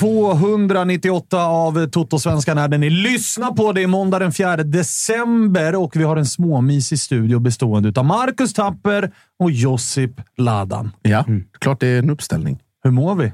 298 av Toto-svenskan är ni lyssnar på. Det är måndag den 4 december och vi har en småmysig studio bestående av Marcus Tapper och Josip Ladan. Ja, klart det är en uppställning. Hur mår vi? Eh,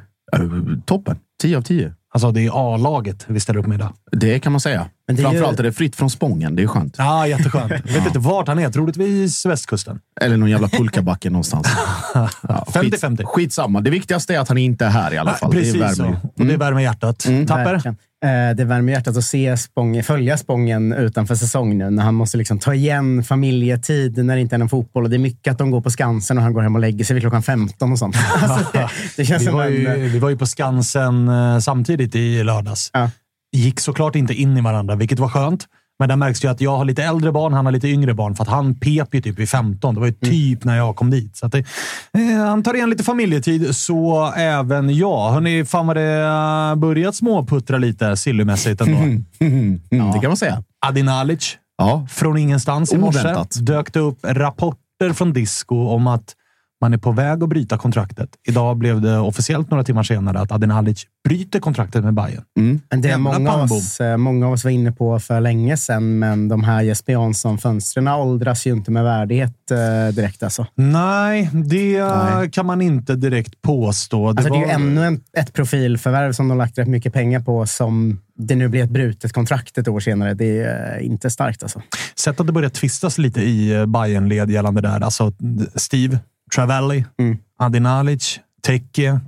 Toppen. 10 av 10. Alltså, det är A-laget vi ställer upp med idag. Det kan man säga. Men det är ju- Framförallt är det fritt från Spången. Det är skönt. Ja, jätteskönt. Jag vet inte vart han är. Troligtvis västkusten. Eller någon jävla pulkabacke någonstans. Ja, skit- 50-50. Skitsamma. Det viktigaste är att han inte är här i alla fall. Precis det värmer så. Och det värmer hjärtat. Mm. Tapper? Verkligen. Eh, Det värmer hjärtat att se Spången, följa Spången utanför säsong nu. När han måste liksom ta igen familjetid när det inte är någon fotboll. Och det är mycket att de går på Skansen och han går hem och lägger sig vid klockan 15 och sånt. Alltså det, det känns Vi var, en... ju, vi var ju på Skansen eh, samtidigt i lördags. Ja. Gick såklart inte in i varandra, vilket var skönt. Men där märks ju att jag har lite äldre barn, han har lite yngre barn. För att han pep ju typ vid 15. Det var ju Mm. typ när jag kom dit. Så det, eh, han tar igen lite familjetid, så även jag. Hörrni, fan vad det börjat småputtra lite sillymässigt ändå. Mm, Det kan man säga. Adi Nalic, Ja. från ingenstans i morse, dök det upp rapporter från Disco om att man är på väg att bryta kontraktet. Idag blev det officiellt några timmar senare att Adi Nalic bryter kontraktet med Bayern. Mm. Men det är många av, oss, eh, många av oss var inne på för länge sedan, men de här Jesper Jansson-fönstren åldras ju inte med värdighet eh, direkt. Alltså. Nej, det Nej. kan man inte direkt påstå. Alltså, det är ju var- ännu en, ett profilförvärv som de lagt rätt mycket pengar på som det nu blir ett brutet kontrakt ett år senare. Det är eh, inte starkt alltså. Sett att det börjar tvistas lite i eh, Bayern-led gällande det här. Alltså Steve, Travelli, Mm. Adi Nalic, Teke.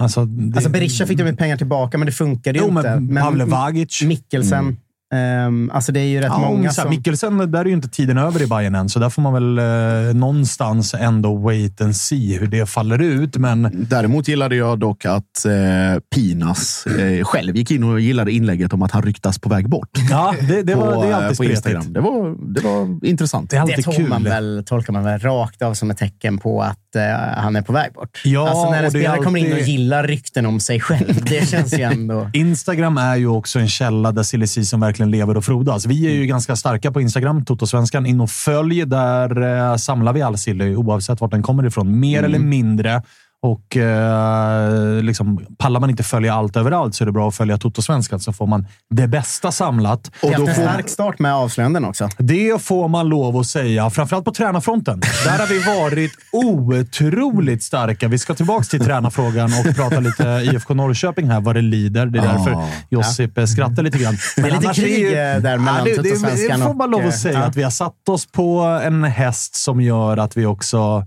Alltså, det, Alltså Berisha fick de ju pengar tillbaka, men det funkade ju Jo, inte. men Pavle Vagic. Mikkelsen. Ehm, alltså det är ju rätt Ja, många som... Mikkelsen, där är ju inte tiden över i Bayern än, så där får man väl eh, någonstans ändå wait and see hur det faller ut. Men Däremot gillade jag dock att eh, Pinas eh, själv gick in och gillade inlägget om att han ryktas på väg bort. ja, det, det, var, på, det är eh, alltid på Instagram. Det var, det var intressant. Det är Det alltid tolkar kul. man, väl, tolkar man väl rakt av som ett tecken på att eh, han är på väg bort. Ja, alltså när en det spelare kommer in och alltid- gillar rykten om sig själv. Det känns ju ändå... Instagram är ju också en källa där silly season verkligen lever och frodas. Vi är ju ganska starka på Instagram, Toto-svenskan. In och följ. Där eh, samlar vi all silly, oavsett vart den kommer ifrån. Mer eller mindre. Och eh, liksom, pallar man inte följa allt överallt så är det bra att följa Toto-svenskan så får man det bästa samlat. Och då en får, stark start med avslöjanden också. Det får man lov att säga. Framförallt på tränarfronten. Där har vi varit otroligt starka. Vi ska tillbaka till tränarfrågan och prata lite IFK Norrköping här, vad det lider. Det är därför Ja. Josip eh, skrattar lite grann. Det är lite krig, ju- eh, där mellan det, det, Toto-svenskan det får man lov att eh, säga. ja. Att vi har satt oss på en häst som gör att vi också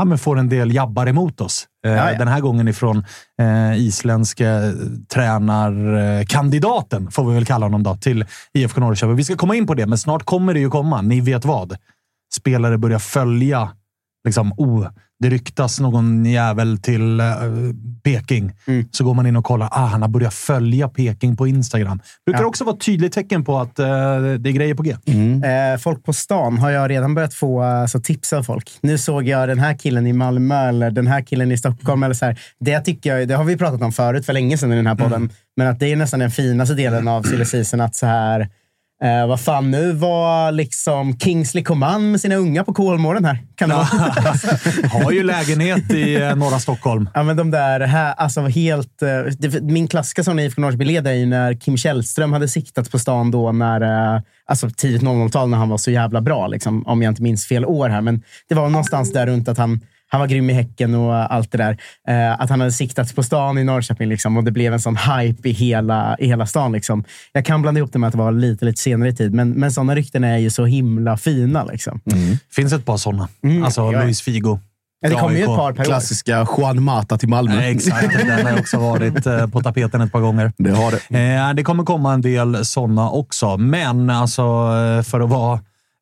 ja, men får en del jabbar emot oss. Eh, Ja, ja. Den här gången ifrån eh, isländska tränarkandidaten, får vi väl kalla honom då, till IFK Norrköping. Vi ska komma in på det, men snart kommer det ju komma. Ni vet vad. Spelare börjar följa. Liksom, oh, det ryktas någon jävel till eh, Peking. Mm. Så går man in och kollar. Ah, han har börjat följa Peking på Instagram. Brukar Ja. också vara ett tydligt tecken på att eh, det är grejer på G. Eh, folk på stan har jag redan börjat få alltså, tips av folk. Nu såg jag den här killen i Malmö eller den här killen i Stockholm. Eller så här. Det, tycker jag, det har vi pratat om förut för länge sedan i den här podden. Men att det är nästan den finaste delen av silly. Att så här, eh, vad fan, nu var liksom Kingsley Coman med sina unga på Kolmården här. Kan det vara? Har ju lägenhet i eh, norra Stockholm. Ja, men de där, här, alltså helt... eh, Det, min klassiska sån i IFK Norrköping led är ju när Kim Källström hade siktat på stan då när, eh, alltså tidigt 00-tal när han var så jävla bra, liksom, om jag inte minns fel år här. Men det var någonstans där runt att han, han var grym i Häcken och allt det där. Eh, att han hade siktat på stan i Norrköping liksom, och det blev en sån hype i hela, i hela stan. Liksom. Jag kan blanda ihop det med att det var lite, lite senare i tid, men, men såna rykten är ju så himla fina. Liksom. finns ett par sådana. Mm, alltså ja. Luis Figo. Ja, det kommer ju ett par per år. klassiska Juan Mata till Malmö. Nej, exakt. Den har också varit eh, på tapeten ett par gånger. Det har det. Eh, det kommer komma en del sådana också, men alltså för att vara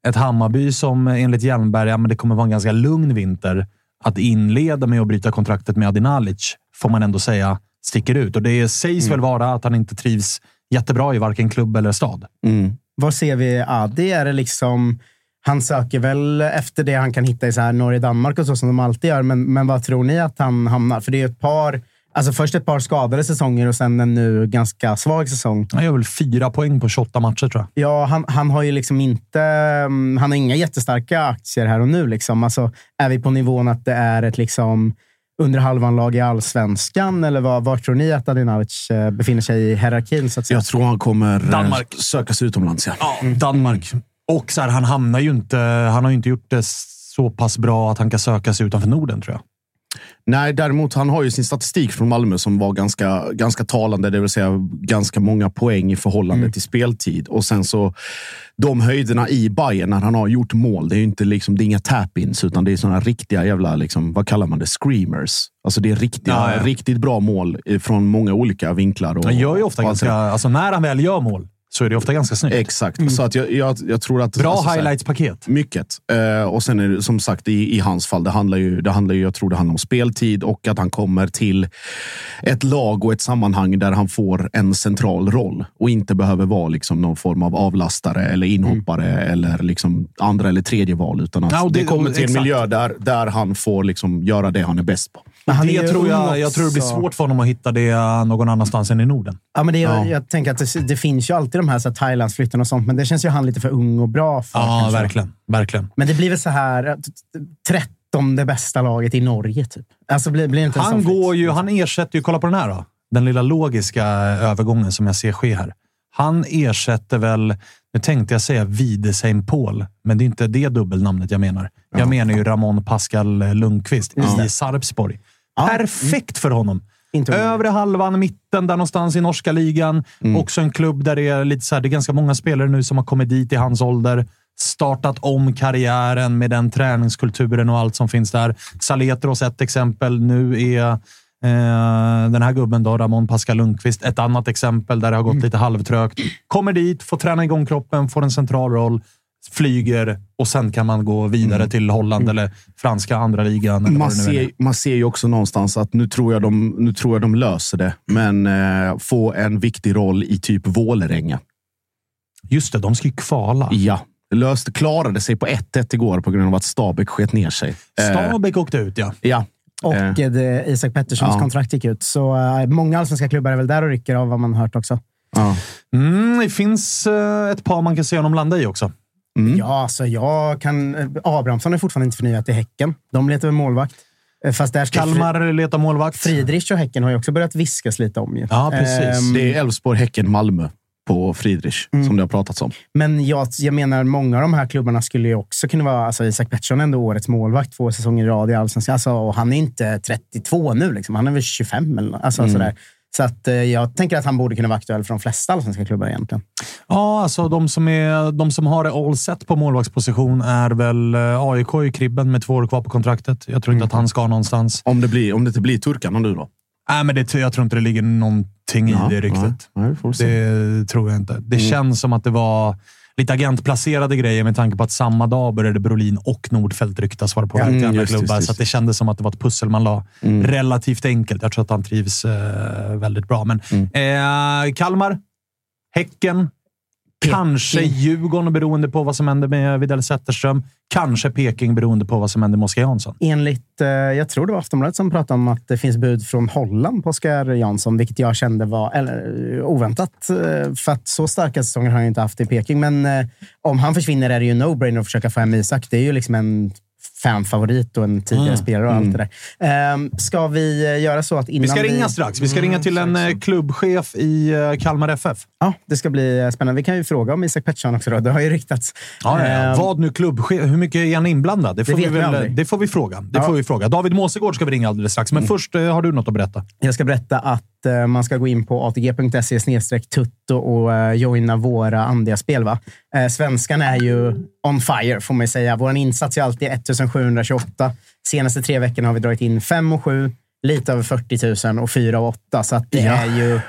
ett Hammarby som enligt Hjelmberg, ja, men det kommer vara en ganska lugn vinter. Att inleda med att bryta kontraktet med Adinalic får man ändå säga sticker ut. Och det sägs väl vara att han inte trivs jättebra i varken klubb eller stad. Mm. Vad ser vi Adi? Är det liksom... Han söker väl efter det han kan hitta i så här Norge, Danmark och så som de alltid gör. Men, men vad tror ni att han hamnar? För det är ett par... Alltså först ett par skadade säsonger och sen en nu ganska svag säsong. Han gör väl fyra poäng på 28 matcher, tror jag. Ja, han, han har ju liksom inte... mm, Han har inga jättestarka aktier här och nu. Liksom. Alltså, är vi på nivån att det är ett liksom under halvan-lag i allsvenskan? Eller var, var tror ni att Adinalic eh, befinner sig i hierarkin? Så att säga? Jag tror han kommer eh, Danmark. söka sig utomlands. Ja. Ja, Danmark. Och så här, han hamnar ju inte... Han har ju inte gjort det så pass bra att han kan söka sig utanför Norden, tror jag. Nej, däremot han har ju sin statistik från Malmö som var ganska, ganska talande, det vill säga ganska många poäng i förhållande till speltid. Och sen så de höjderna i Bayern när han har gjort mål. Det är ju inte liksom, det inga tap-ins, utan det är såna riktiga jävla, liksom, vad kallar man det, screamers. Alltså det är riktiga, Ja, ja. riktigt bra mål eh, från många olika vinklar. Och, Han gör ju ofta ganska... Alltså när han väl gör mål så är det ofta ganska snyggt. Exakt, så att jag, jag, jag tror att... Bra alltså, highlights-paket. Mycket. Eh, och sen är det som sagt i, i hans fall, det handlar ju, det handlar ju, jag tror det handlar om speltid och att han kommer till ett lag och ett sammanhang där han får en central roll och inte behöver vara liksom någon form av avlastare eller inhoppare eller liksom andra eller tredje val. Utan att och det, det- kommer till en exakt. miljö där, där han får liksom göra det han är bäst på. Men han det tror jag, jag tror det blir svårt för honom att hitta det någon annanstans än i Norden. Ja, men det, Ja. Jag tänker att det, det finns ju alltid de här, så här Thailandsflytten och sånt, men det känns ju han lite för ung och bra för. Ja, kanske. verkligen. verkligen. Men det blir väl så här, att 13 det bästa laget i Norge, typ. Alltså blir, blir inte Han går ju, han ersätter ju, kolla på den här då. Den lilla logiska övergången som jag ser ske här. Han ersätter väl, nu tänkte jag säga Widesheim Paul, men det är inte det dubbelnamnet jag menar. Jag menar ju Ramon Pascal Lundqvist i Sarpsborg. Perfekt för honom. Inte. Övre halvan, mitten där någonstans i norska ligan. Också en klubb där det är lite så här, det är ganska många spelare nu som har kommit dit i hans ålder. Startat om karriären med den träningskulturen och allt som finns där. Saletros ett exempel. Nu är eh, den här gubben då, Ramon Pascal Lundqvist, ett annat exempel där det har gått lite halvtrögt. Kommer dit, får träna igång kroppen, får en central roll, flyger och sen kan man gå vidare till Holland eller franska andra ligan. Eller Man ser, man ser ju också någonstans att nu tror jag de, nu tror jag de löser det, men eh, få en viktig roll i typ Vålerenga. Just det, de ska ju kvala. Ja, löste, klarade sig på 1-1 igår på grund av att Stabäck sket ner sig. Eh, Stabäck åkte ut, ja. ja, Och Eh. eh, det, Isak Petterssons Ja. kontrakt gick ut. Så eh, många allsvenska klubbar är väl där och rycker av vad man hört också. ja. Mm, det finns eh, ett par man kan se honom landa i också. Mm. Ja, alltså jag kan... eh, Abrahamsson är fortfarande inte förnyat i Häcken. De letar väl målvakt. Eh, Fast där ska Kalmar letar målvakt. Friedrich och Häcken har ju också börjat viskas lite om. Ju. Ja, precis. Ehm, Det är Elfsborg, Häcken, Malmö på Friedrich som det har pratats om. Men jag, jag menar, många av de här klubbarna skulle ju också kunna vara... Alltså Isak Pettersson är ändå årets målvakt två säsonger i rad i Allsvenskan. Alltså, och han är inte 32 nu. Liksom. Han är väl 25 eller alltså, sådär. Så att, eh, jag tänker att han borde kunna vara aktuell för de flesta allsvenska klubbar egentligen. Ja, alltså de som, är, de som har det all set på målvaktsposition är väl eh, AIK i kribben med två år kvar på kontraktet. Jag tror inte att han ska någonstans. Om det, blir, om det inte blir turkarna nu då? Nej, men det, jag tror inte det ligger någonting Ja, i det riktigt. nej. Det tror jag inte. Det känns som att det var lite agentplacerade grejer med tanke på att samma dag började Brolin och Nordfeldt ryktas vara på väg till Mm, andra just det, klubbar. just Så att det. kändes som att det var ett pussel man la relativt enkelt. Jag tror att han trivs eh, väldigt bra. Men eh, Kalmar, Häcken, kanske Djurgården beroende på vad som händer med Widell Zetterström. Kanske Peking beroende på vad som händer med Oskar Jansson. Enligt, eh, jag tror det var Aftonbladet som pratade om att det finns bud från Holland på Oskar Jansson, vilket jag kände var eller, eh, oväntat. eh, För att så starka säsonger har han ju inte haft i Peking. Men om han försvinner är det ju no-brainer att försöka få hem Isak. Det är ju liksom en fanfavorit och en tidigare Mm. spelare och allt det där. Um, ska vi eh, göra så att innan Vi ska ringa strax. Vi ska ringa till en eh, klubbchef i eh, Kalmar FF. Ja, det ska bli spännande. Vi kan ju fråga om Isak Pettersson också. Då. Det har ju ryktats. Ja, ja. Ehm, Vad nu klubbchef? Hur mycket är han inblandad? Det får, Det vi, vi väl, aldrig. det får vi fråga. Det Ja. får vi fråga. David Måsegård ska vi ringa alldeles strax, men först eh, har du något att berätta. Jag ska berätta att eh, man ska gå in på atg.se tutto och eh, joina våra andliga spel. Va? Eh, svenskan är ju on fire, får man säga. Vår insats är alltid 1728. Senaste tre veckorna har vi dragit in 5 och 7, lite över 40 000 och 4 och 8. Så att det Ja. är ju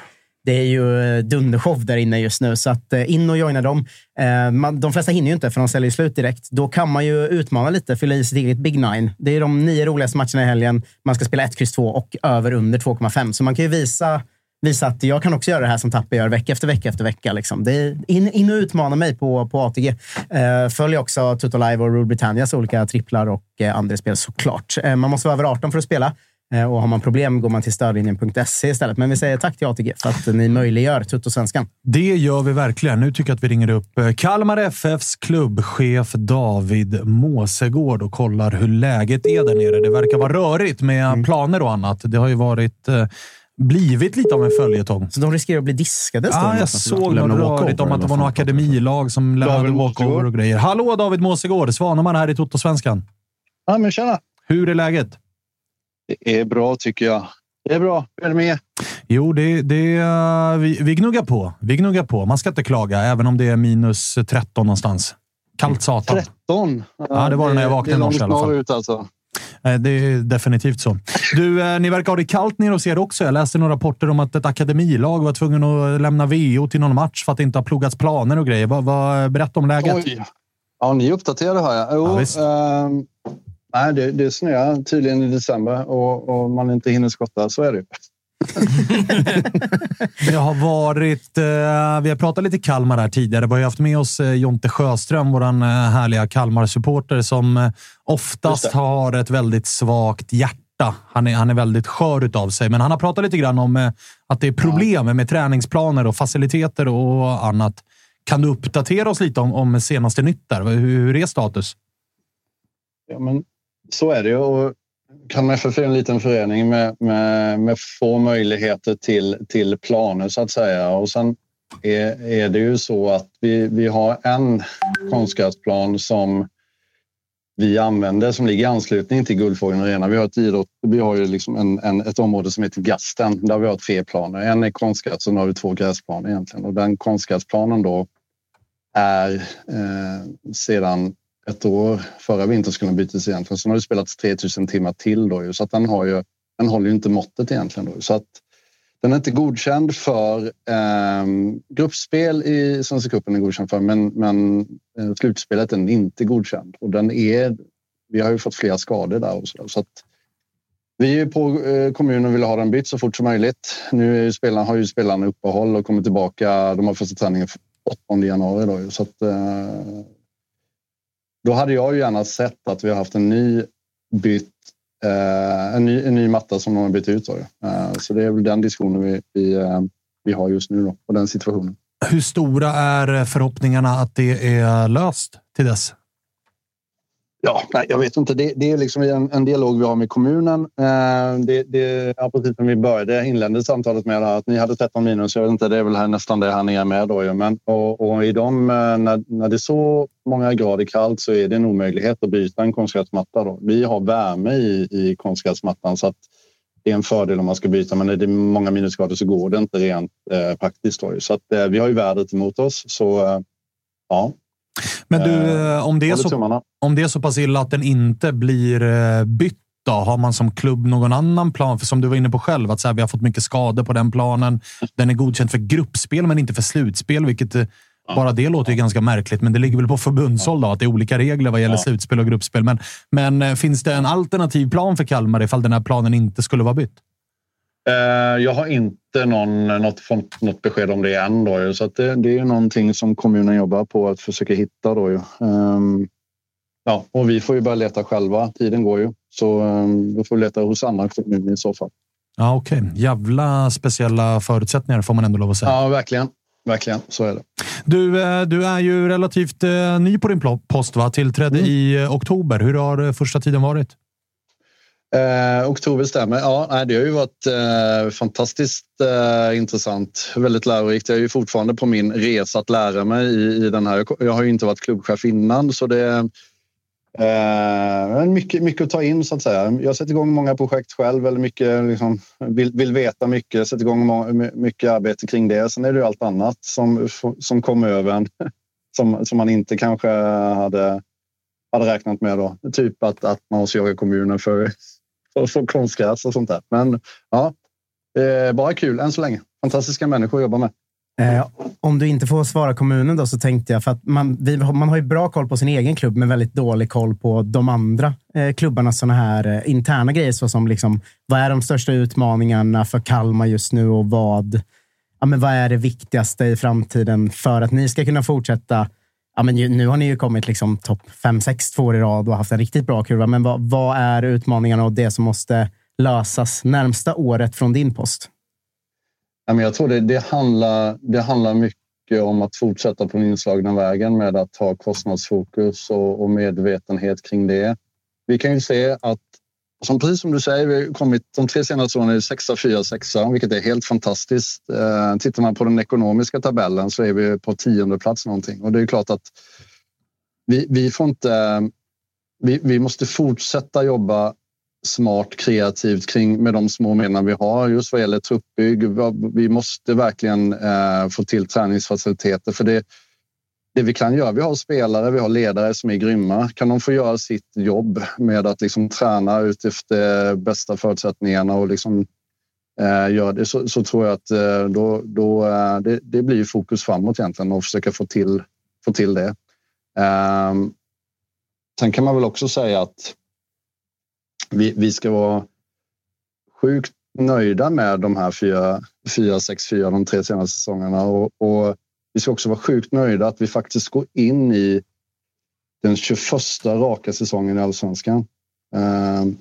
det är ju eh, dundershow där inne just nu, så att eh, in och joina dem. Eh, de flesta hinner ju inte, för de säljer slut direkt. Då kan man ju utmana lite, fylla i sitt eget Big Nine. Det är de nio roligaste matcherna i helgen. Man ska spela 1, X, 2 och över under 2,5. Så man kan ju visa, visa att jag kan också göra det här som Tapper gör vecka efter vecka efter vecka. Liksom. Det är in, in och utmana mig på, på ATG. Följ också Tutto Live och Rule Britannias olika tripplar och andra spel såklart. Man måste vara över 18 för att spela. Eh, Och har man problem går man till stödlinjen.se istället. Men vi säger tack till ATG för att ni möjliggör Tutto-svenskan. Det gör vi verkligen. Nu tycker jag att vi ringer upp eh, Kalmar FFs klubbchef David Måsegård och kollar hur läget är där nere. Det verkar vara rörigt med Mm. planer och annat. Det har ju varit, eh, blivit lite av en följetong. Så de riskerar att bli diskade. Ja, jag nästan. såg något rörigt om att det var något akademilag som lämnade walkover och grejer. Hallå David Måsegård! Svanemar här i Toto-svenskan. Ja, men tjena. Hur är läget? Det är bra tycker jag. Det är bra. Hur är det med? Jo, det, det, eh, vi, vi gnuggar på. Vi gnuggar på. Man ska inte klaga, även om det är minus 13 någonstans. Kallt satan. 13. Ja, det var det när jag vaknade i det är morse i alla fall. norrut alltså. Eh, Det är definitivt så. Du, eh, ni verkar ha det kallt nere hos er också. Jag läste några rapporter om att ett akademilag var tvungen att lämna VO till någon match för att det inte har pluggats planer och grejer. Vad, vad, berätta om läget. Oj. Ja, ni är uppdaterade hör jag. Jo, Ja, visst. ehm, nej, det, det snöar tydligen i december och, och man inte hinner skotta. Så är det. Det har varit... Eh, vi har pratat lite Kalmar här tidigare. Vi har haft med oss eh, Jonte Sjöström, vår eh, härliga Kalmar-supporter som oftast har ett väldigt svagt hjärta. Han är, han är väldigt skör utav sig, men han har pratat lite grann om att det är problem med träningsplaner och faciliteter och annat. Kan du uppdatera oss lite om, om senaste nytt där? Hur, hur är status? Ja, men så är det ju. Och Kalmar FF är en liten förening med, med, med få möjligheter till, till planer så att säga. Och sen är, är det ju så att vi, vi har en konstgräsplan som vi använder som ligger i anslutning till Guldfågeln Arena. Vi har, ett idrott, vi har ju liksom en, en, ett område som heter Gasten där vi har tre planer. En är konstgräs och nu har vi två gräsplaner egentligen. Och den konstgräsplanen då är eh, sedan ett år. Förra vintern skulle han bytas egentligen. Sen har det spelats 3000 timmar till då ju, så att den har ju. Den håller ju inte måttet egentligen då. Så att den är inte godkänd för eh, gruppspel i Svenska cupen är godkänd för, men, men eh, slutspelet är den inte godkänd och den är. Vi har ju fått flera skador där och så, så att vi är på eh, kommunen och vill ha den bytt så fort som möjligt. Nu är ju spelarna, har ju spelarna uppehåll och kommer tillbaka. De har första träningen 8 januari då så att eh, då hade jag ju gärna sett att vi har haft en ny bytt eh, en, ny, en ny matta som de har bytt ut. Då, eh, så det är väl den diskussionen vi, vi, eh, vi har just nu då, och den situationen. Hur stora är förhoppningarna att det är löst till dess? Ja, nej, jag vet inte. Det, det är liksom en, en, dialog vi har med kommunen. Eh, det, det, ja, precis som vi började inledde samtalet med att ni hade 13 minus. Jag vet inte, det är väl här, nästan det han är med då. Men, och, och i dem, eh, när, när det är så många grader kallt så är det en omöjlighet att byta en konstgräsmatta. Då. Vi har värme i, i konstgräsmattan så att det är en fördel om man ska byta. Men när det är många minusgrader så går det inte rent eh, praktiskt. Då. Så att, eh, vi har ju vädret emot oss. Så eh, ja, men du, eh, eh, om det, är så, om det är så pass illa att den inte blir eh, bytt då? Har man som klubb någon annan plan? För som du var inne på själv, att så här, vi har fått mycket skador på den planen. Den är godkänd för gruppspel, men inte för slutspel, vilket bara det låter ju ganska märkligt. Men det ligger väl på förbundshåll då, att det är olika regler vad gäller ja. slutspel och gruppspel. Men, men finns det en alternativ plan för Kalmar ifall den här planen inte skulle vara bytt? Jag har inte någon, något, fått något besked om det än. Då, så det, det, är någonting som kommunen jobbar på att försöka hitta. Då, um, ja, och vi får ju börja leta själva. Tiden går ju. Så um, vi får leta hos andra kommuner i så fall. Ja, Okej, okay. jävla speciella förutsättningar får man ändå lov att säga. Ja, verkligen. Verkligen, så är det. Du, eh, du är ju relativt eh, ny på din post, va? Tillträdde mm. i eh, oktober. Hur har första tiden varit? Eh, oktober stämmer. Ja, det har ju varit eh, fantastiskt eh, intressant. Väldigt lärorikt. Jag är ju fortfarande på min resa att lära mig i, i den här. Jag har ju inte varit klubbchef innan så det är eh, mycket, mycket att ta in så att säga. Jag sätter igång många projekt själv eller mycket, liksom, vill, vill veta mycket, sätter igång mycket arbete kring det. Sen är det ju allt annat som, som kommer över en som, som man inte kanske hade hade räknat med då. Typ att, att man måste jaga kommunen för och så konstgräs och sånt där. Men ja, eh, bara kul än så länge. Fantastiska människor att jobba med. Eh, om du inte får svara kommunen då, så tänkte jag, för att man, vi, man har ju bra koll på sin egen klubb, men väldigt dålig koll på de andra eh, klubbarnas såna här eh, interna grejer. såsom liksom, vad är de största utmaningarna för Kalmar just nu och vad, ja, men vad är det viktigaste i framtiden för att ni ska kunna fortsätta ja, men nu har ni ju kommit liksom topp 5-6 två år i rad och haft en riktigt bra kurva. Men vad, vad är utmaningarna och det som måste lösas närmsta året från din post? Jag tror det, det, handlar, det handlar mycket om att fortsätta på den inslagna vägen med att ha kostnadsfokus och, och medvetenhet kring det. Vi kan ju se att som precis som du säger, vi har kommit de tre senaste åren är sexa, fyra, sexa, vilket är helt fantastiskt. Eh, tittar man på den ekonomiska tabellen så är vi på tionde plats någonting och det är klart att vi, vi får inte. Vi, vi måste fortsätta jobba smart, kreativt kring med de små medlen vi har just vad gäller truppbygg. Vi måste verkligen eh, få till träningsfaciliteter för det det vi kan göra. Vi har spelare, vi har ledare som är grymma. Kan de få göra sitt jobb med att liksom träna utifrån bästa förutsättningarna och liksom eh, gör det så, så, tror jag att eh, då, då eh, det, det, blir fokus framåt egentligen och försöka få till, få till det. Eh, sen kan man väl också säga att vi, vi ska vara sjukt nöjda med de här fyra, fyra, sex, fyra de tre senaste säsongerna och, och vi ska också vara sjukt nöjda att vi faktiskt går in i den 21 raka säsongen i allsvenskan. Ehm,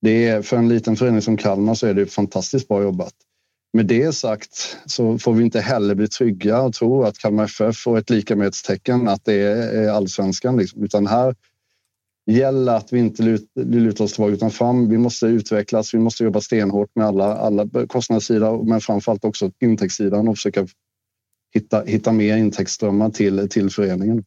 det är, för en liten förening som Kalmar så är det fantastiskt bra jobbat. Med det sagt så får vi inte heller bli trygga och tro att Kalmar FF får ett likamedstecken att det är allsvenskan. Liksom. Utan här gäller att vi inte lutar oss tillbaka utan fram. Vi måste utvecklas. Vi måste jobba stenhårt med alla, alla kostnadssidan men framförallt också intäktssidan och försöka hitta, hitta mer intäktsströmmar till, till föreningen.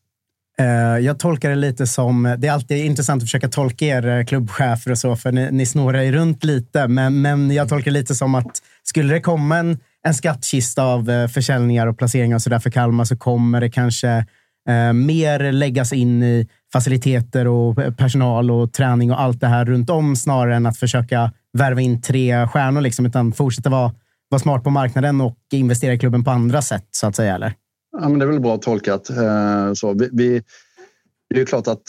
Eh, jag tolkar det lite som, det är alltid intressant att försöka tolka er eh, klubbchefer och så, för ni, ni snurrar ju runt lite. Men, men jag tolkar det lite som att skulle det komma en, en skattkista av eh, försäljningar och placeringar och så där för Kalmar så kommer det kanske eh, mer läggas in i faciliteter och personal och träning och allt det här runt om snarare än att försöka värva in tre stjärnor, liksom, utan fortsätta vara vara smart på marknaden och investera i klubben på andra sätt, så att säga? Eller? Ja, men det är väl bra tolkat. Eh, så vi, vi, det är klart att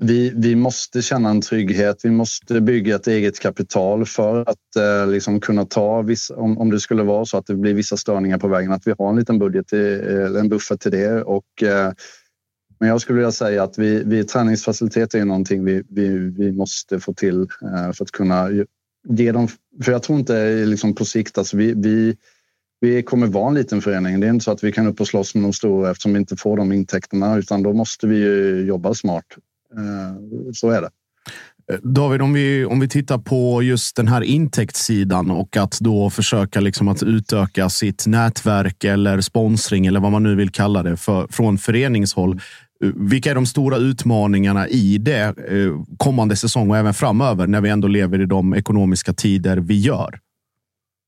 vi, vi måste känna en trygghet. Vi måste bygga ett eget kapital för att eh, liksom kunna ta vissa, om, om det skulle vara så att det blir vissa störningar på vägen, att vi har en liten budget, till, eh, en buffert till det. Och, eh, men jag skulle vilja säga att vi, vi träningsfaciliteter är någonting vi, vi, vi måste få till eh, för att kunna ge dem... För jag tror inte liksom på sikt, alltså vi, vi, vi kommer vara en liten förening. Det är inte så att vi kan upp och slåss med de stora eftersom vi inte får de intäkterna utan då måste vi jobba smart. Eh, så är det. Eh, David, om vi, om vi tittar på just den här intäktssidan och att då försöka liksom att utöka sitt nätverk eller sponsring eller vad man nu vill kalla det för, från föreningshåll. Vilka är de stora utmaningarna i det eh, kommande säsong och även framöver när vi ändå lever i de ekonomiska tider vi gör?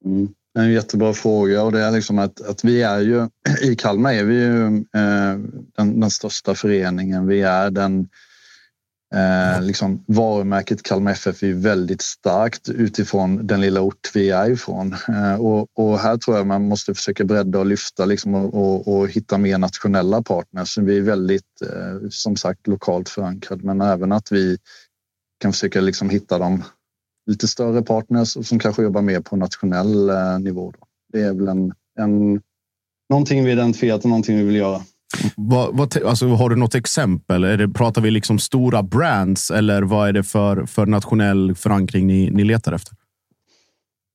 Mm. En jättebra fråga och det är liksom att, att vi är ju i Kalmar är vi ju eh, den, den, största föreningen. Vi är den Eh, liksom, varumärket Kalmar FF är väldigt starkt utifrån den lilla ort vi är ifrån. Eh, och, och, här tror jag man måste försöka bredda och lyfta liksom, och, och, och, hitta mer nationella partners. Vi är väldigt, eh, som sagt, lokalt förankrade, men även att vi kan försöka liksom, hitta de lite större partners som kanske jobbar mer på nationell eh, nivå. Då. Det är väl en, en, någonting vi identifierat och någonting vi vill göra. Vad, vad, alltså, har du något exempel? Är det, pratar vi liksom stora brands eller vad är det för, för nationell förankring ni, ni letar efter?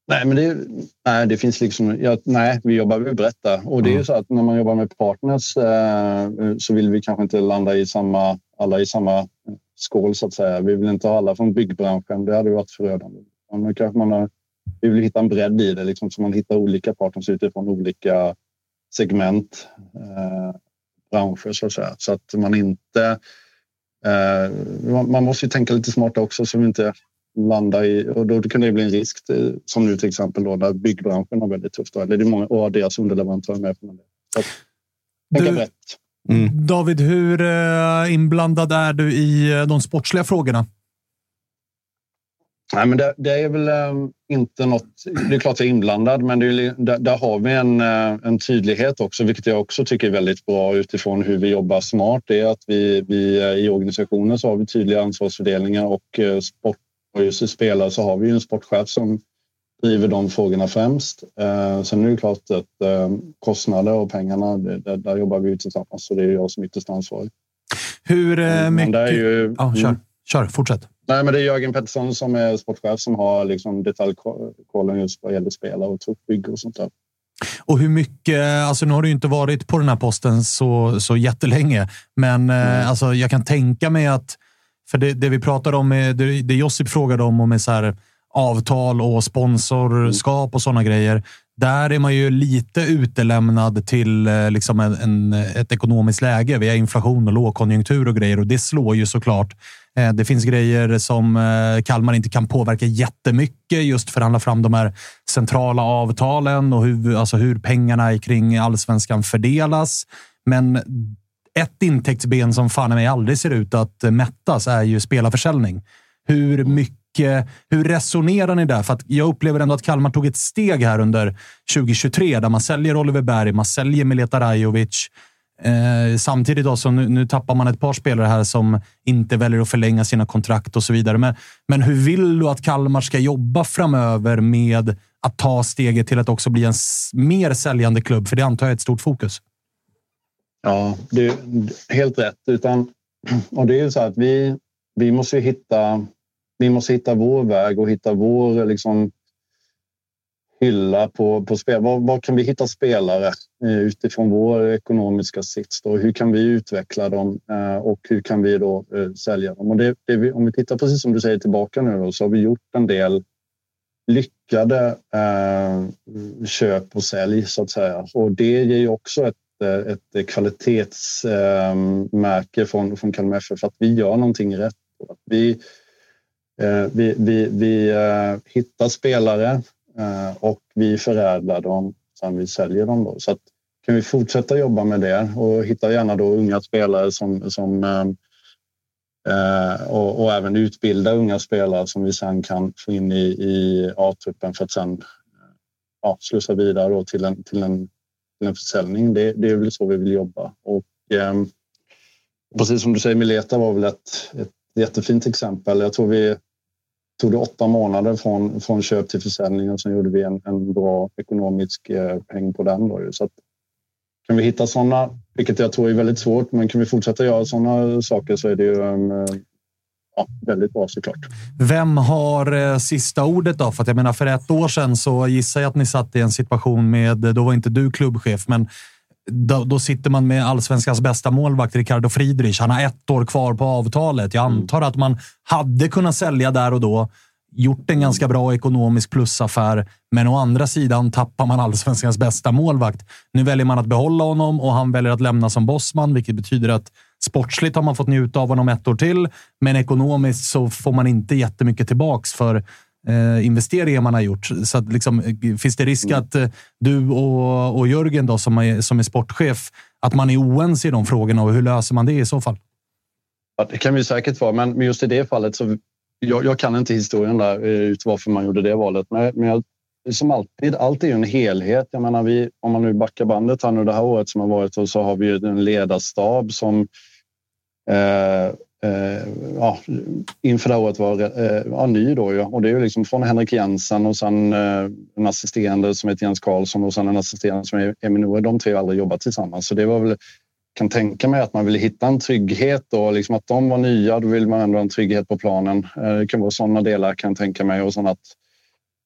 Nej, men det, nej, det finns liksom... Ja, nej, vi jobbar med berätta och det är ju mm. så att när man jobbar med partners eh, så vill vi kanske inte landa i samma, alla i samma skål så att säga. Vi vill inte ha alla från byggbranschen. Det hade varit förödande. Men kanske man har, vi vill hitta en bredd i det liksom, så man hittar olika partners utifrån olika segment. Eh, branscher så att säga. Så att man inte... Eh, man måste ju tänka lite smart också så vi inte landar i... Och då kan det bli en risk som nu till exempel då där byggbranschen har väldigt tufft. Eller det är många och deras underleverantörer med på det. Tänka du, rätt. Mm. David, hur eh, inblandad är du i eh, de sportsliga frågorna? Nej, men det, det, är väl um, inte något... Det är klart jag är inblandad, men är, där, där, har vi en, uh, en tydlighet också, vilket jag också tycker är väldigt bra utifrån hur vi jobbar smart. Det är att vi, vi uh, i organisationen så har vi tydliga ansvarsfördelningar och uh, sport och just i spelare så har vi en sportchef som driver de frågorna främst. Uh, sen är det klart att uh, kostnader och pengarna, det, där, där jobbar vi tillsammans så det är jag som ytterst ansvarig. Hur mycket... Ju, ja, kör. kör, fortsätt. Nej, men det är Jörgen Pettersson som är sportchef som har liksom detaljkollen just vad gäller spelare och truppbygge och sånt där. Och hur mycket, alltså nu har du inte varit på den här posten så, så jättelänge, men eh, mm. alltså, jag kan tänka mig att, för det, det vi pratade om, det, det Josip frågade om, och med så här, avtal och sponsorskap och sådana grejer. Där är man ju lite utelämnad till eh, liksom en, en, ett ekonomiskt läge. Vi har inflation och lågkonjunktur och grejer och det slår ju såklart eh, det finns grejer som eh, Kalmar inte kan påverka jättemycket. Just förhandla fram de här centrala avtalen och hur, alltså hur pengarna kring allsvenskan fördelas. Men ett intäktsben som fan i mig aldrig ser ut att mättas är ju spelarförsäljning. Hur mycket Eh, hur resonerar ni där? För jag upplever ändå att Kalmar tog ett steg här under 2023 där man säljer Oliver Berg, man säljer Mileta Rajovic. Eh, samtidigt då, så nu, nu, tappar man ett par spelare här som inte väljer att förlänga sina kontrakt och så vidare. Men, men hur vill du att Kalmar ska jobba framöver med att ta steget till att också bli en mer säljande klubb? För det antar jag är ett stort fokus. Ja, det är helt rätt. Utan, och det är ju så att vi, vi måste hitta vi måste hitta vår väg och hitta vår liksom, hylla på, på spel. Var, var, kan vi hitta spelare eh, utifrån vår ekonomiska sits? Då? Hur kan vi utveckla dem eh, och hur kan vi då eh, sälja dem? Och det, det vi, om vi tittar precis som du säger tillbaka nu då, så har vi gjort en del lyckade eh, köp och sälj så att säga. Och det ger ju också ett, eh, ett kvalitetsmärke eh, från, från Kalmar FF att vi gör någonting rätt. Att vi, Eh, vi, vi, vi eh, hittar spelare eh, och vi förädlar dem sen vi säljer dem. Då. Så att, kan vi fortsätta jobba med det och hitta gärna då unga spelare som, som och, och, även utbilda unga spelare som vi sen kan få in i, i A-truppen för att sen ja, slussa vidare då till, en, till, en, till en försäljning. Det, det är väl så vi vill jobba. Och, eh, precis som du säger, Mileta var väl ett, ett jättefint exempel. Jag tror vi tog det åtta månader från, från köp till försäljning och sen gjorde vi en, en bra ekonomisk eh, peng på den. Då. Så att, kan vi hitta sådana, vilket jag tror är väldigt svårt, men kan vi fortsätta göra sådana saker så är det ju en, eh, ja, väldigt bra såklart. Vem har eh, sista ordet då? För att jag menar, för ett år sedan så gissar jag att ni satt i en situation med, då var inte du klubbchef, men då, då, sitter man med allsvenskans bästa målvakt, Ricardo Friedrich. Han har ett år kvar på avtalet. Jag antar att man hade kunnat sälja där och då gjort en ganska bra ekonomisk plusaffär, men å andra sidan tappar man allsvenskans bästa målvakt. Nu väljer man att behålla honom och han väljer att lämna som bossman, vilket betyder att sportsligt har man fått njuta av honom ett år till, men ekonomiskt så får man inte jättemycket tillbaks för eh, investeringar man har gjort. Så att, liksom, eh, finns det risk att eh, du och, och Jörgen, då, som, är, som är sportchef, att man är oense i de frågorna och hur löser man det i så fall? Ja, det kan vi säkert vara, men just i det fallet så jag, jag, kan inte historien där eh, ut varför man gjorde det valet. Men, men jag, som alltid, allt är ju en helhet. Jag menar, vi, om man nu backar bandet här nu det här året som har varit så har vi ju en ledarstab som eh, eh, ja, inför det här året var eh, ja, ny. Då, ja. Och det är ju liksom från Henrik Jensen och sen eh, en assisterande som heter Jens Karlsson och sen en assisterande som är Eminor. De tre har aldrig jobbat tillsammans. Så det var väl kan tänka mig att man vill hitta en trygghet och liksom att de var nya. Då vill man ändå ha en trygghet på planen. Eh, det kan vara sådana delar kan jag tänka mig och sen att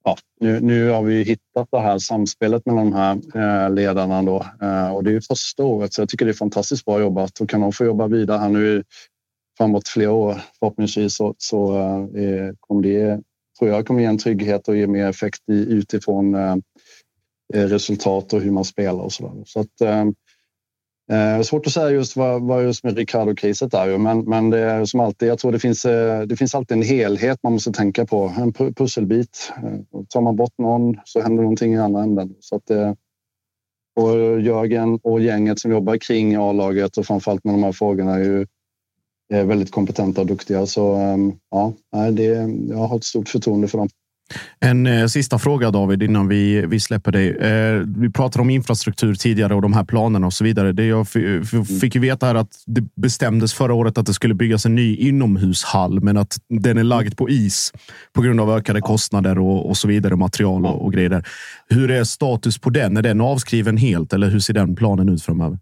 ja, nu, nu har vi hittat det här samspelet mellan de här eh, ledarna då eh, och det är första året så jag tycker det är fantastiskt bra jobbat och kan de få jobba vidare här nu framåt flera år förhoppningsvis så, så eh, eh, kommer det tror jag kommer ge en trygghet och ge mer effekt i, utifrån eh, eh resultat och hur man spelar och så där. Så att, eh, eh, svårt att säga just vad, vad just med Ricardo-caset är, men, men det är som alltid. Jag tror det finns, eh, det finns alltid en helhet man måste tänka på. En pusselbit. Eh, tar man bort någon så händer någonting i andra änden. Så att, eh, och Jörgen och gänget som jobbar kring A-laget och framförallt med de här frågorna är ju är väldigt kompetenta och duktiga. Så ehm, ja, det, jag har ett stort förtroende för dem. En eh, sista fråga David innan vi, vi släpper dig. Eh, vi pratade om infrastruktur tidigare och de här planerna och så vidare. Det jag eh, fick ju veta här att det bestämdes förra året att det skulle byggas en ny inomhushall, men att den är lagd på is på grund av ökade kostnader och, och så vidare, material och, och grejer. Hur är status på den? Är den avskriven helt eller hur ser den planen ut framöver?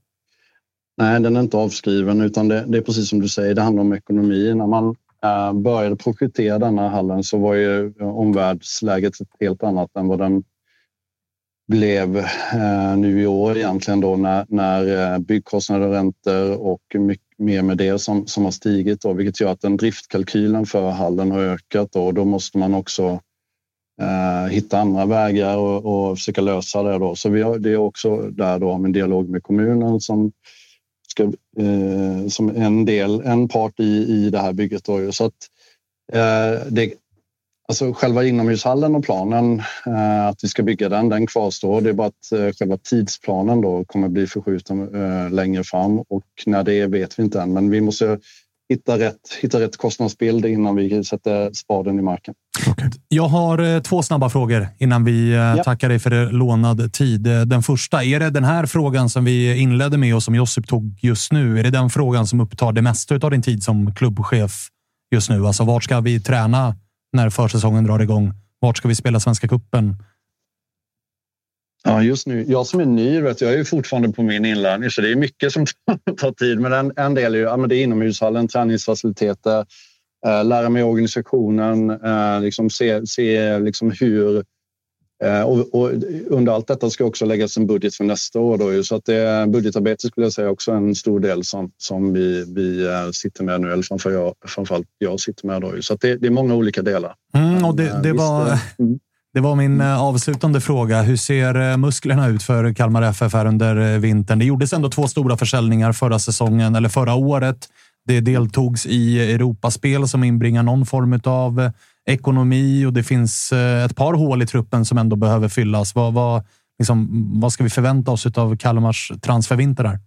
Nej, den är inte avskriven utan det, det, är precis som du säger. Det handlar om ekonomi. När man Eh, började projektera denna hallen så var ju omvärldsläget ett helt annat än vad den blev eh, nu i år egentligen då när, när eh, byggkostnader, räntor och mycket mer med det som, som har stigit då, vilket gör att den driftkalkylen för hallen har ökat då, och då måste man också eh, hitta andra vägar och, och försöka lösa det då. Så vi har, det är också där då med dialog med kommunen som ska, eh, som en del, en part i, i det här bygget. Då. Så att, eh, det, alltså själva inomhushallen och planen, eh, att vi ska bygga den, den kvarstår. Det är bara att eh, själva tidsplanen då kommer bli förskjuten eh, längre fram och när det är vet vi inte än. Men vi måste hitta rätt, hitta rätt kostnadsbild innan vi sätter spaden i marken. Okay. Jag har eh, två snabba frågor innan vi eh, ja. tackar dig för lånad tid. Eh, den första, är det den här frågan som vi inledde med och som Josip tog just nu? Är det den frågan som upptar det mesta av din tid som klubbchef just nu? Alltså, vart ska vi träna när försäsongen drar igång? Vart ska vi spela Svenska Kuppen? Ja, just nu. Jag som är ny, vet, jag är ju fortfarande på min inlärning så det är mycket som tar tid. Men en, en del är ju ja, men det är inomhushallen, träningsfaciliteter, eh, lära mig organisationen, eh, liksom se, se liksom hur... Eh, och, och, under allt detta ska också läggas en budget för nästa år. Då, så att det, budgetarbete skulle jag säga också en stor del som, som vi, vi eh, sitter med nu, eller framför jag, framförallt jag sitter med. Då, så att det, det är många olika delar. Mm, och det, det eh, var... Mm. Det var min eh, avslutande fråga. Hur ser eh, musklerna ut för Kalmar FF här under eh, vintern? Det gjordes ändå två stora försäljningar förra säsongen, eller förra året. Det deltogs i Europaspel som inbringar någon form av ekonomi och det finns ett par hål i truppen som ändå behöver fyllas. Vad, vad, liksom, vad ska vi förvänta oss av Kalmars transfervinter här?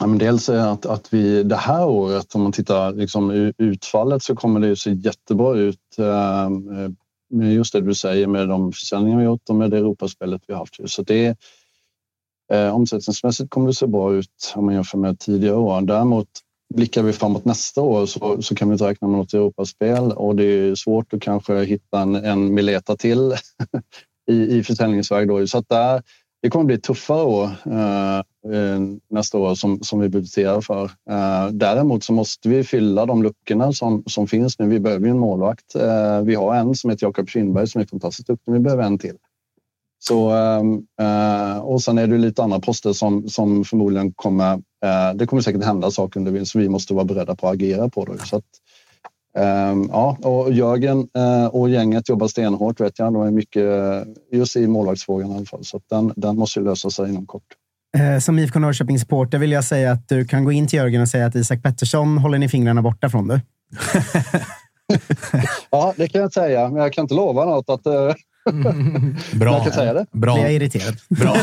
Ja, men dels är att, att vi det här året, om man tittar liksom, utfallet, så kommer det se jättebra ut med just det du säger med de försäljningar vi gjort och med det Europaspelet vi haft. Så det eh, omsättningsmässigt kommer det se bra ut om man jämför med tidigare år. Däremot blickar vi framåt nästa år så, så kan vi inte räkna med något Europaspel och det är svårt att kanske hitta en, en Mileta till i, i försäljningsväg. Då. Så att där, det kommer bli tuffare år eh, Eh, nästa år som, som vi budgeterar för. Eh, däremot så måste vi fylla de luckorna som, som finns nu. Vi behöver ju en målvakt. Eh, vi har en som heter Jakob Kindberg som är fantastiskt duktig. Vi behöver en till. Så, ehm, eh, och sen är det lite andra poster som, som förmodligen kommer... Eh, det kommer säkert hända saker under vintern som vi måste vara beredda på att agera på. Då. Så att, eh, ja, och Jörgen eh, och gänget jobbar stenhårt vet jag. De är mycket eh, just i målvaktsfrågan i alla fall. Så den, den måste lösa sig inom kort. Eh, som IFK Norrköping-supporter vill jag säga att du kan gå in till Jörgen och säga att Isak Pettersson håller ni fingrarna borta från du. ja, det kan jag säga, men jag kan inte lova något att eh, Bra. Jag kan säga det. Bra. Blir jag irriterad. Bra.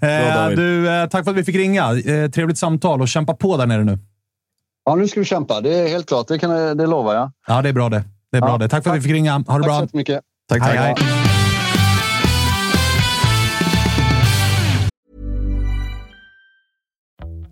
eh, du, tack för att vi fick ringa. Trevligt samtal och kämpa på där nere nu. Ja, nu ska vi kämpa. Det är helt klart. Det, kan, det lovar jag. Ja, det är bra det. Det är bra Ja, det. Tack för att vi fick ringa. Ha det Tack bra. så mycket. Tack, Hej, tack. hej.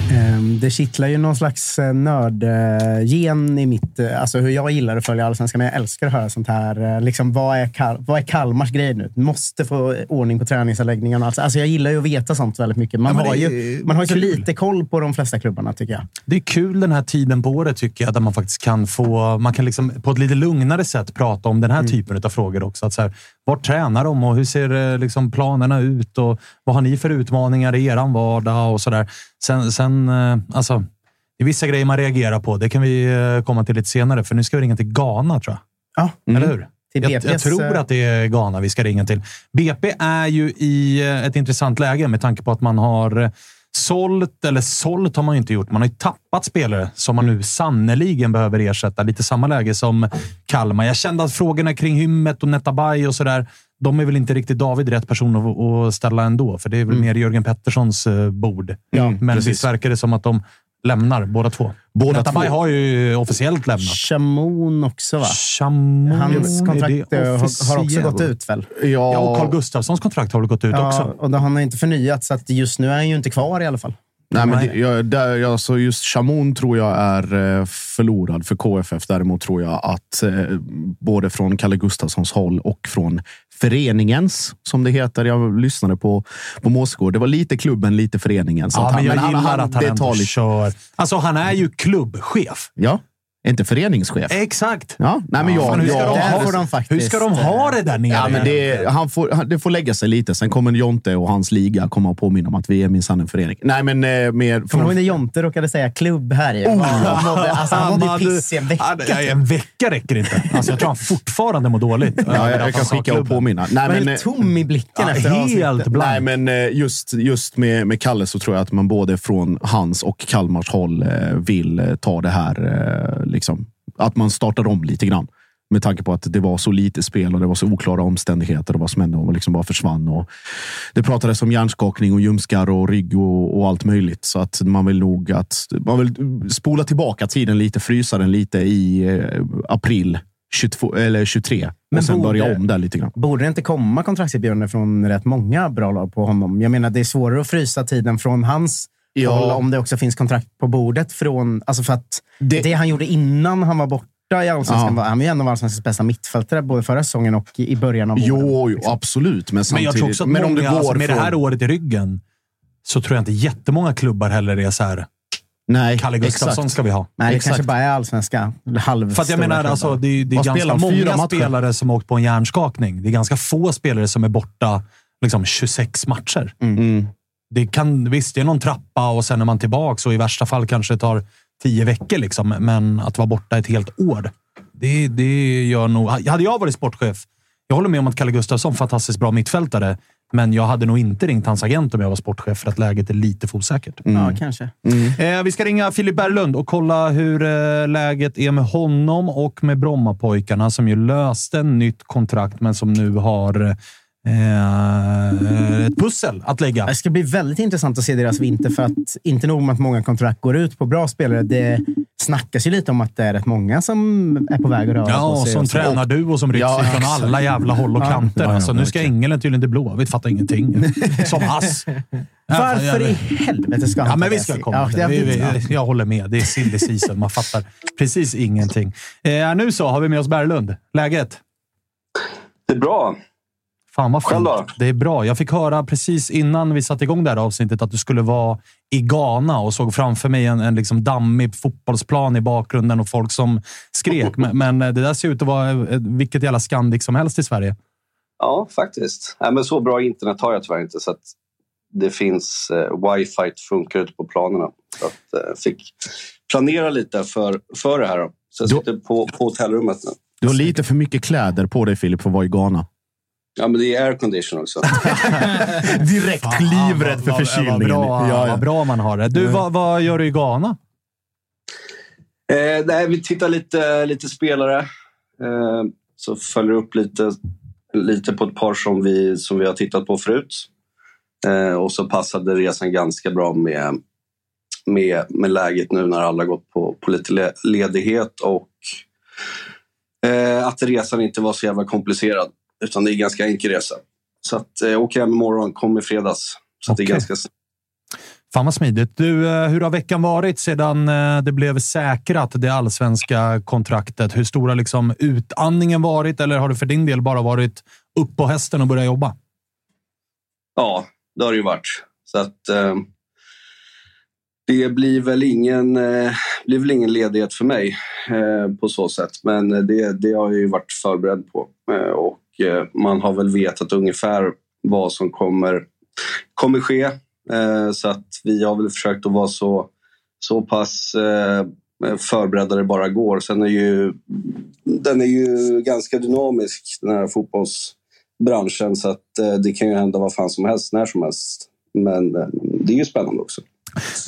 Ehm, Det kittlar ju någon slags eh, nördgen i mitt... eh, Alltså hur jag gillar att följa Allsvenskan, jag älskar att höra sånt här. eh, Liksom, vad, är Kal vad är Kalmars grej nu? Måste få ordning på träningsanläggningarna. Alltså, alltså jag gillar ju att veta sånt väldigt mycket. Man, Ja, har, ju, man har så lite koll på de flesta klubbarna, tycker jag. Det är kul den här tiden på året tycker jag, där man faktiskt kan få, man kan liksom på ett lite lugnare sätt prata om den här typen av frågor också. Att så här, vart tränar de och hur ser liksom planerna ut och vad har ni för utmaningar i eran vardag och sådär. Sen, sen eh, alltså, det är vissa grejer man reagerar på. Det kan vi eh, komma till lite senare, för nu ska vi ringa till Ghana tror jag. Ja, Eller hur? Till Jag, jag tror eh, att det är Ghana vi ska ringa till. BP är ju i ett intressant läge med tanke på att man har sålt, eller sålt har man ju inte gjort. Man har ju tappat spelare som man nu sannoliken behöver ersätta. Lite samma läge som Kalmar. Jag kände att frågorna kring Hymmet och Netabay och sådär, de är väl inte riktigt David rätt person att, att ställa ändå, för det är väl mer Jörgen Petterssons eh, bord. Ja, Men precis. visst verkar det som att de lämnar båda två. Båda Netabay två. har ju officiellt lämnat. Chamon också, va? Chamon, Hans kontrakt det eh, har, har också gått ut, väl? Ja, och Carl Gustafssons kontrakt har väl gått ut Ja, också? och då, han har inte förnyat, så att just nu är han ju inte kvar i alla fall. Nej, men det, jag, där, jag, så just Chamon tror jag är eh, förlorad för KFF. Däremot tror jag att eh, både från Kalle Gustafssons håll och från föreningens, som det heter. Jag lyssnade på, på Måsgård. Det var lite klubben, lite föreningen. Så Ja, men jag han- gillar han- att han ändå lite- kör. Alltså, han är ju klubbchef. Ja, inte föreningschef. Exakt. Ja, nej, men jag, Fan, hur, ska jag, de ha, får de hur faktiskt, ska de ha det där nere? Ja, men det, han får, det får lägga sig lite. Sen kommer Jonte och hans liga komma och påminna om att vi är minsann en förening. Nej, men eh, mer... Kommer du ihåg när Jonte råkade säga klubb här i? Oh, han mådde, alltså, han mådde piss i en vecka. Ja, En vecka räcker inte. Alltså, jag tror han fortfarande mår dåligt. Ja, jag, jag kan sa skicka och påminna. Nej, men, helt eh, tom i blicken Ja, efter helt blank. Nej, men eh, just, just med, med Kalle så tror jag att man både från hans och Kalmars håll vill ta det här, liksom, att man startar om lite grann. Med tanke på att det var så lite spel och det var så oklara omständigheter och vad som hände och liksom bara försvann. Och det pratades om hjärnskakning och ljumskar och rygg och, och allt möjligt. Så att man vill nog att man vill spola tillbaka tiden lite, frysa den lite i eh, april 22, eller 23 och Men sen borde- börja om där lite grann. Borde det inte komma kontraktserbjudanden från rätt många bra lag på honom? Jag menar, det är svårare att frysa tiden från hans Ja. håll om det också finns kontrakt på bordet från... Alltså för att det, Det- han gjorde innan han var borta borta i Allsvenskan. Ja. Han var ju en av Allsvenskans bästa mittfältare både förra säsongen och i början av året. Jo, jo absolut. Men Men samtidigt. jag tror också att men om många, det går alltså, med det här året i ryggen så tror jag inte jättemånga klubbar heller är så här. Nej, Kalle Gustafsson exakt. ska vi ha. Nej, det Exakt. kanske bara är allsvenska. Halv För att jag menar, alltså, det, är- det är ganska många matcher? spelare som har åkt på en hjärnskakning. Det är ganska få spelare som är borta liksom 26 matcher. Mm. Det kan, visst, det är någon trappa och sen är man tillbaka och i värsta fall kanske det tar tio veckor. Liksom. Men att vara borta ett helt år, det, det gör nog... Hade jag varit sportchef, jag håller med om att Kalle Gustafsson, fantastiskt bra mittfältare, men jag hade nog inte ringt hans agent om jag var sportchef för att läget är lite för osäkert. Ja, kanske. Eh, vi ska ringa Filip Berglund och kolla hur eh, läget är med honom och med Brommapojkarna som ju löste nytt kontrakt, men som nu har eh, ett pussel att lägga. Det ska bli väldigt intressant att se deras vinter. För att inte nog med att många kontrakt går ut på bra spelare. Det snackas ju lite om att det är rätt många som är på väg att röra Ja, på och sig. som och tränar du och som rycks Ja, ifrån exakt. alla jävla håll och kanter. Ja, ja, alltså, nu ska. Engelen tydligen till Blåvitt. Fattar ingenting. Som ass. Varför i helvete ska han Ja, men vi ska komma Ja. Vi, vi, jag håller med. Det är silly season. Man fattar precis ingenting. Eh, nu så har vi med oss Berglund. Läget? Det är bra. Fan vad fint. Det är bra. Jag fick höra precis innan vi satte igång det här avsnittet att du skulle vara i Ghana och såg framför mig en, en liksom dammig fotbollsplan i bakgrunden och folk som skrek. Men, men det där ser ut att vara eh, vilket jävla Scandic som helst i Sverige. Ja, faktiskt. Nej, men så bra internet har jag tyvärr inte. Så att det finns eh, wifi funkar ute på planerna. Så att eh, fick planera lite för, för det här. Då. Så jag sitter på, på hotellrummet nu. Du har lite för mycket kläder på dig, Filip, för att vara i Ghana. Ja, men det är aircondition också. Direkt livrädd för förkylningen. Vad bra, Ja, vad ja. bra man har det. Du, vad, vad gör du i Ghana? Eh, nej, vi tittar lite, lite spelare. Eh, så följer upp lite, lite på ett par som vi, som vi har tittat på förut. Eh, och så passade resan ganska bra med, med, med läget nu när alla gått på, på lite le, ledighet och eh, att resan inte var så jävla komplicerad. Utan det är en ganska enkel resa. Så att, eh, åker hem imorgon, kommer fredags. Så att det är ganska Fan vad smidigt. Du, eh, hur har veckan varit sedan eh, det blev säkrat, det allsvenska kontraktet? Hur stor har liksom utandningen varit eller har det för din del bara varit upp på hästen och börja jobba? Ja, det har det ju varit. Så att eh, det blir väl ingen, eh, blir väl ingen ledighet för mig eh, på så sätt. Men det, det har jag ju varit förberedd på. Och Eh, man har väl vetat ungefär vad som kommer, kommer ske. Eh, så att vi har väl försökt att vara så, så pass eh, förberedda det bara går. Sen är ju, den är ju ganska dynamisk, den här fotbollsbranschen. Så att det kan ju hända vad fan som helst, när som helst. Men det är ju spännande också.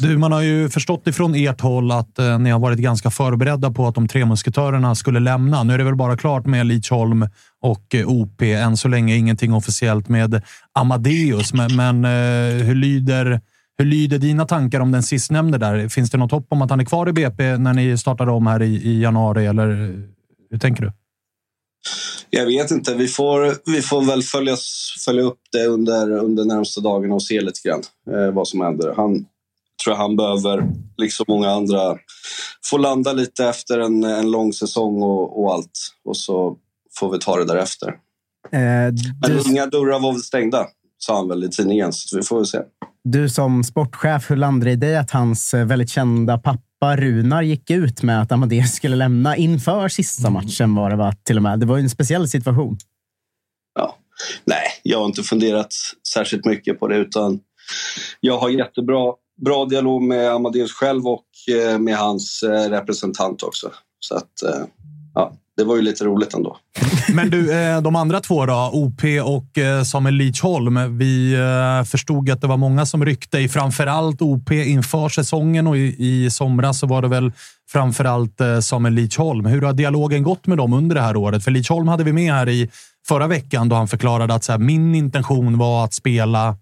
Du, man har ju förstått ifrån ert håll att eh, ni har varit ganska förberedda på att de tre musketörerna skulle lämna. Nu är det väl bara klart med Lidsholm och eh, OP. Än så länge ingenting officiellt med Amadeus. Men, men eh, hur, lyder, hur lyder dina tankar om den sistnämnde där? Finns det något hopp om att han är kvar i BP när ni startar om här i, i januari? Eller hur tänker du? Jag vet inte. Vi får, vi får väl följas, följa upp det under, under närmsta dagarna och se lite grann eh, vad som händer. Han tror han behöver, liksom många andra, få landa lite efter en, en lång säsong och, och allt. Och så får vi ta det därefter. Eh, Men du, inga dörrar var väl stängda, sa han väl i tidningen. Så vi får väl se. du som sportchef, hur landade det i dig att hans eh, väldigt kända pappa Runar gick ut med att Amadeus skulle lämna inför sista matchen? Var det, va? Till och med. det var ju en speciell situation. Ja. Nej, jag har inte funderat särskilt mycket på det utan jag har jättebra bra dialog med Amadeus själv och eh, med hans eh, representant också. Så att, eh, ja, det var ju lite roligt ändå. Men du, de andra två då? OP och Samuel Leachholm. Vi förstod att det var många som ryckte i framförallt OP inför säsongen och i, i somras så var det väl framförallt Samuel Leachholm. Hur har dialogen gått med dem under det här året? För Leachholm hade vi med här i förra veckan då han förklarade att så här, min intention var att spela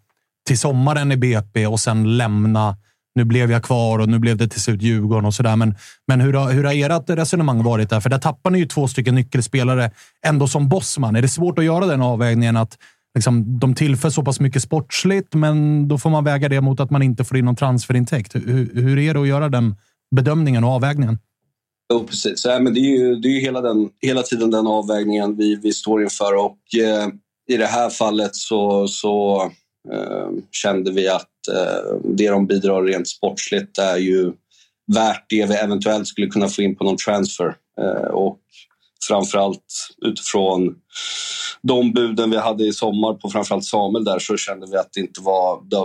till sommaren i BP och sen lämna. Nu blev jag kvar och nu blev det till slut Djurgården och sådär. Men, men hur, har, hur har ert resonemang varit där? För där tappar ni ju två stycken nyckelspelare ändå som bossman. Är det svårt att göra den avvägningen att liksom, de tillför så pass mycket sportsligt, men då får man väga det mot att man inte får in någon transferintäkt. Hur, hur är det att göra den bedömningen och avvägningen? Jo, precis. Ja, men det är ju, det är ju hela, den, hela tiden den avvägningen vi, vi står inför. Och, eh, I det här fallet så, så Ehm, kände vi att eh, det de bidrar rent sportsligt är ju värt det vi eventuellt skulle kunna få in på någon transfer. Ehm, och framförallt utifrån de buden vi hade i sommar på framförallt Samuel där så kände vi att det inte var, det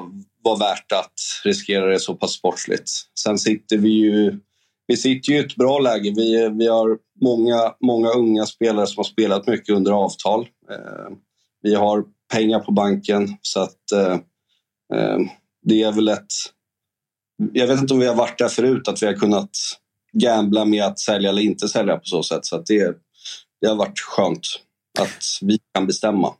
var värt att riskera det så pass sportsligt. Sen sitter vi ju vi sitter ju i ett bra läge. Vi, vi har många, många unga spelare som har spelat mycket under avtal. Ehm, vi har pengar på banken så att eh, eh, det är väl ett... Jag vet inte om vi har varit där förut, att vi har kunnat gambla med att sälja eller inte sälja på så sätt. Så att det, det har varit skönt att vi kan bestämma.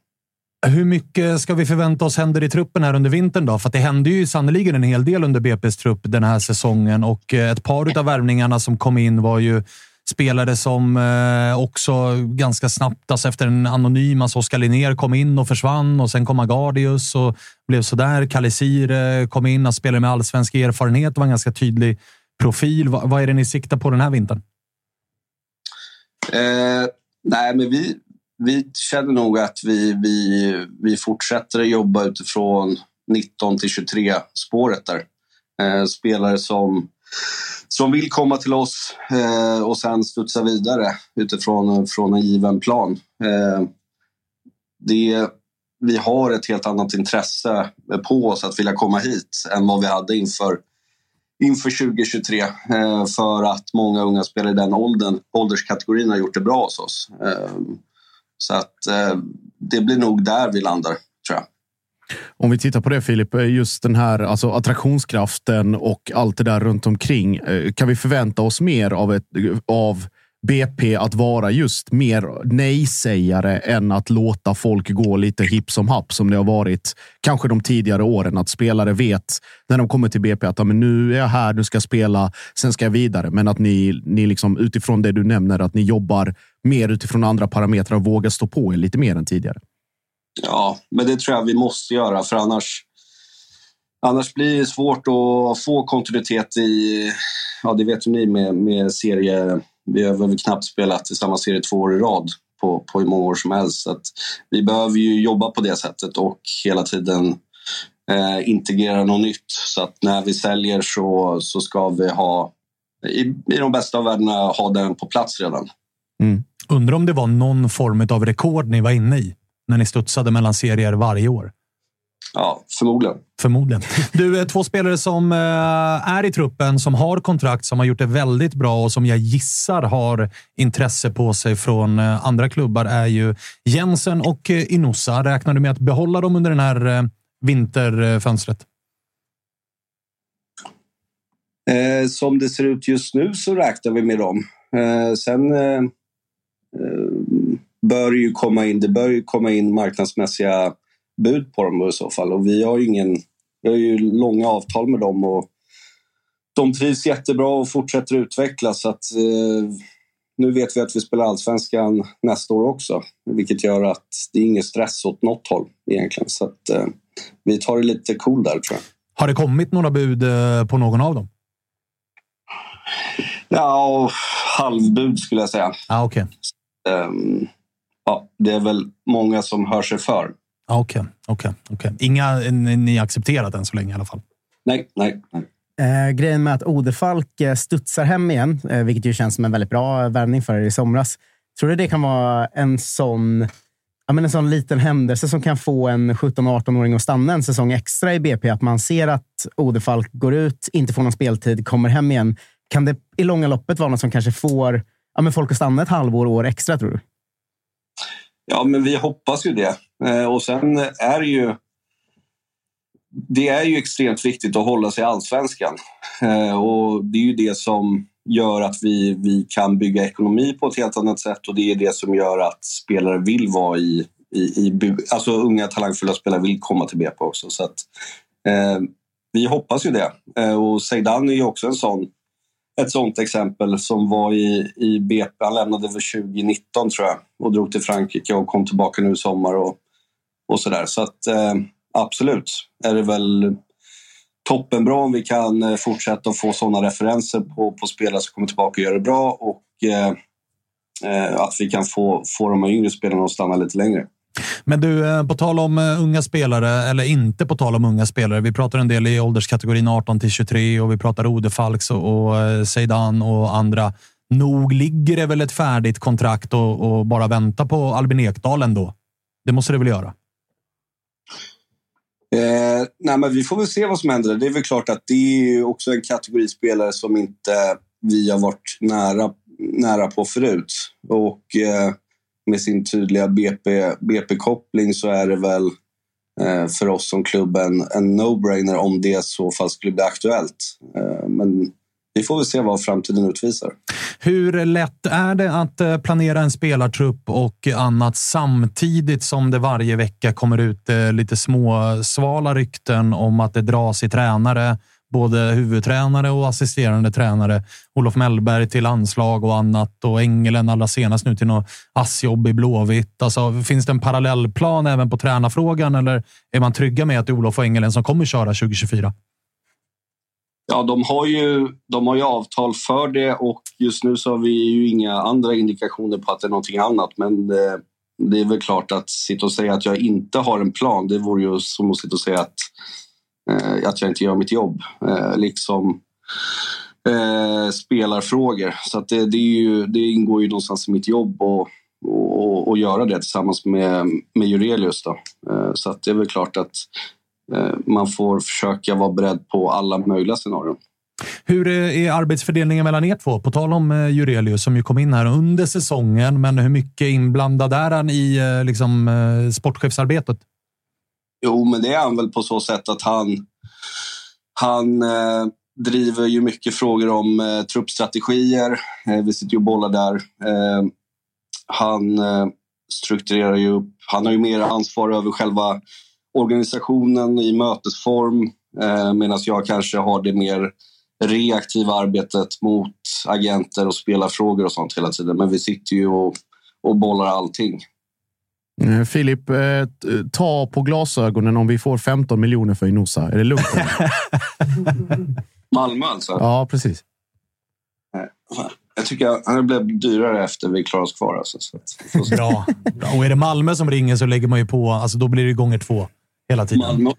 Hur mycket ska vi förvänta oss händer i truppen här under vintern? då? För det hände ju sannoliken en hel del under BP's trupp den här säsongen och eh, ett par av värvningarna som kom in var ju spelare som eh, också ganska snabbt, alltså efter en anonym, alltså Oskar Linnér kom in och försvann och sen kom Agardius och blev sådär. Kalisir kom in, alltså och spelade med allsvensk erfarenhet och var en ganska tydlig profil. Vad är det ni siktar på den här vintern? Eh, nej, men vi, vi känner nog att vi, vi, vi fortsätter jobba utifrån 19 till 23 spåret där. Eh, spelare som, som vill komma till oss eh, och sen studsa vidare utifrån från en given plan. Eh, det, vi har ett helt annat intresse på oss att vilja komma hit än vad vi hade inför, inför 2023 eh, för att många unga spelare i den åldern, ålderskategorin har gjort det bra hos oss. Eh, så att eh, det blir nog där vi landar, tror jag. Om vi tittar på det Filip, eh, just den här alltså attraktionskraften och allt det där runt omkring. Eh, kan vi förvänta oss mer av, ett, av BP att vara just mer nej-sägare än att låta folk gå lite hipp som happ som det har varit kanske de tidigare åren. Att spelare vet när de kommer till BP att men nu är jag här, nu ska jag spela, sen ska jag vidare. Men att ni, ni liksom, utifrån det du nämner, att ni jobbar mer utifrån andra parametrar och vågar stå på er lite mer än tidigare. Ja, men det tror jag vi måste göra för annars Annars blir det svårt att få kontinuitet i, ja det vet ju ni med, med serie vi har väl knappt spelat i samma serie två år i rad på, på hur många år som helst. Så vi behöver ju jobba på det sättet och hela tiden eh, integrera något nytt. Så att när vi säljer så, så ska vi ha, i, i de bästa av världarna, ha den på plats redan. Mm. Undrar om det var någon form av rekord ni var inne i när ni studsade mellan serier varje år? Ja, förmodligen. Förmodligen. Du, två spelare som eh, är i truppen, som har kontrakt, som har gjort det väldigt bra och som jag gissar har intresse på sig från eh, andra klubbar är ju Jensen och eh, Inosa. Räknar du med att behålla dem under det här vinterfönstret? som det ser ut just nu så räknar vi med dem. sen bör ju komma in, det bör ju komma in marknadsmässiga bud på dem i så fall. Och vi har ju, ingen, vi har ju långa avtal med dem och de trivs jättebra och fortsätter utvecklas. Så att, eh, nu vet vi att vi spelar allsvenskan nästa år också, vilket gör att det är ingen stress åt något håll egentligen. Så att, eh, vi tar det lite cool där tror jag. Har det kommit några bud eh, på någon av dem? Ja, halvbud skulle jag säga. Ah, okay. Um, ja, det är väl många som hör sig för. Okej, okay, okej, okay, okay. Inga ni accepterat än så länge i alla fall? Nej, nej. nej. Eh, grejen med att Odefalk eh, studsar hem igen, eh, vilket ju känns som en väldigt bra värvning för er i somras. Tror du det kan vara en sån, ja, men en sån liten händelse som kan få en 17-18-åring att stanna en säsong extra i BP? Att man ser att Odefalk går ut, inte får någon speltid, kommer hem igen. Kan det i långa loppet vara något som kanske får ja, men folk att stanna ett halvår, år extra, tror du? Ja, men vi hoppas ju det. Eh, och sen är det ju... Det är ju extremt viktigt att hålla sig i allsvenskan. Eh, och det är ju det som gör att vi, vi kan bygga ekonomi på ett helt annat sätt och det är det som gör att spelare vill vara i... i, i alltså unga talangfulla spelare vill komma till BP också. Så att, eh, vi hoppas ju det. Eh, och Zeidan är ju också en sån ett sånt exempel som var i, i BP. Han lämnade för 2019 tror jag och drog till Frankrike och kom tillbaka nu i sommar och, och sådär. Så att eh, absolut är det väl toppenbra om vi kan eh, fortsätta att få sådana referenser på, på spelare som kommer tillbaka och gör det bra och eh, eh, att vi kan få, få de här yngre spelarna att stanna lite längre. Men du, eh, på tal om eh, unga spelare, eller inte på tal om unga spelare. Vi pratar en del i ålderskategorin 18 till 23 och vi pratar Odefalks och, och eh, Zeidan och andra. Nog ligger det väl ett färdigt kontrakt och, och bara vänta på Albin Ekdal ändå? Det måste det väl göra? Eh, nej, men vi får väl se vad som händer. Det är väl klart att det är också en kategori spelare som inte vi har varit nära, nära på förut. Och eh, med sin tydliga BP, BP-koppling så är det väl eh, för oss som klubb en, en no-brainer om det så fall skulle bli aktuellt. Eh, men vi får väl se vad framtiden utvisar. Hur lätt är det att eh, planera en spelartrupp och annat samtidigt som det varje vecka kommer ut lite lite småsvala rykten om att det dras i tränare, både huvudtränare och assisterande tränare. Olof Mellberg till anslag och annat och Engelen allra senast nu till något assjobb i Blåvitt. Alltså, finns det en parallellplan även på tränarfrågan eller är man trygga med att det är Olof och Engelen som kommer köra 2024? Ja, de har, ju, de har ju avtal för det och just nu så har vi ju inga andra indikationer på att det är någonting annat. Men det, det är väl klart att sitta och säga att jag inte har en plan, det vore ju som att sitta och säga att, Eh, att jag inte gör mitt jobb. Eh, liksom eh, spelarfrågor. Så att det, det, ju, det, ingår ju någonstans i mitt jobb och, och, och göra det tillsammans med, med Jurelius. Då. Eh, så att det är väl klart att Eh, man får försöka vara beredd på alla möjliga scenarion. Hur är arbetsfördelningen mellan er två? På tal om eh, Jurelius som ju kom in här under säsongen, men hur mycket inblandad är han i eh, liksom, sportchefsarbetet? Jo, men det är han väl på så sätt att han, han eh, driver ju mycket frågor om eh, truppstrategier. Eh, vi sitter ju och bollar där. Eh, han eh, strukturerar ju upp. Han har ju mer ansvar över själva organisationen i mötesform eh, medan jag kanske har det mer reaktiva arbetet mot agenter och spelarfrågor och sånt hela tiden. Men vi sitter ju och, och bollar allting. Eh, Filip, eh, ta på glasögonen om vi får 15 miljoner för Inosa. Är det lugnt? Malmö alltså? Ja, precis. Jag tycker att han blev dyrare efter vi klarade oss kvar. Alltså, så, så. Bra. Och är det Malmö som ringer så lägger man ju på. Alltså, då blir det gånger två hela tiden. Malmö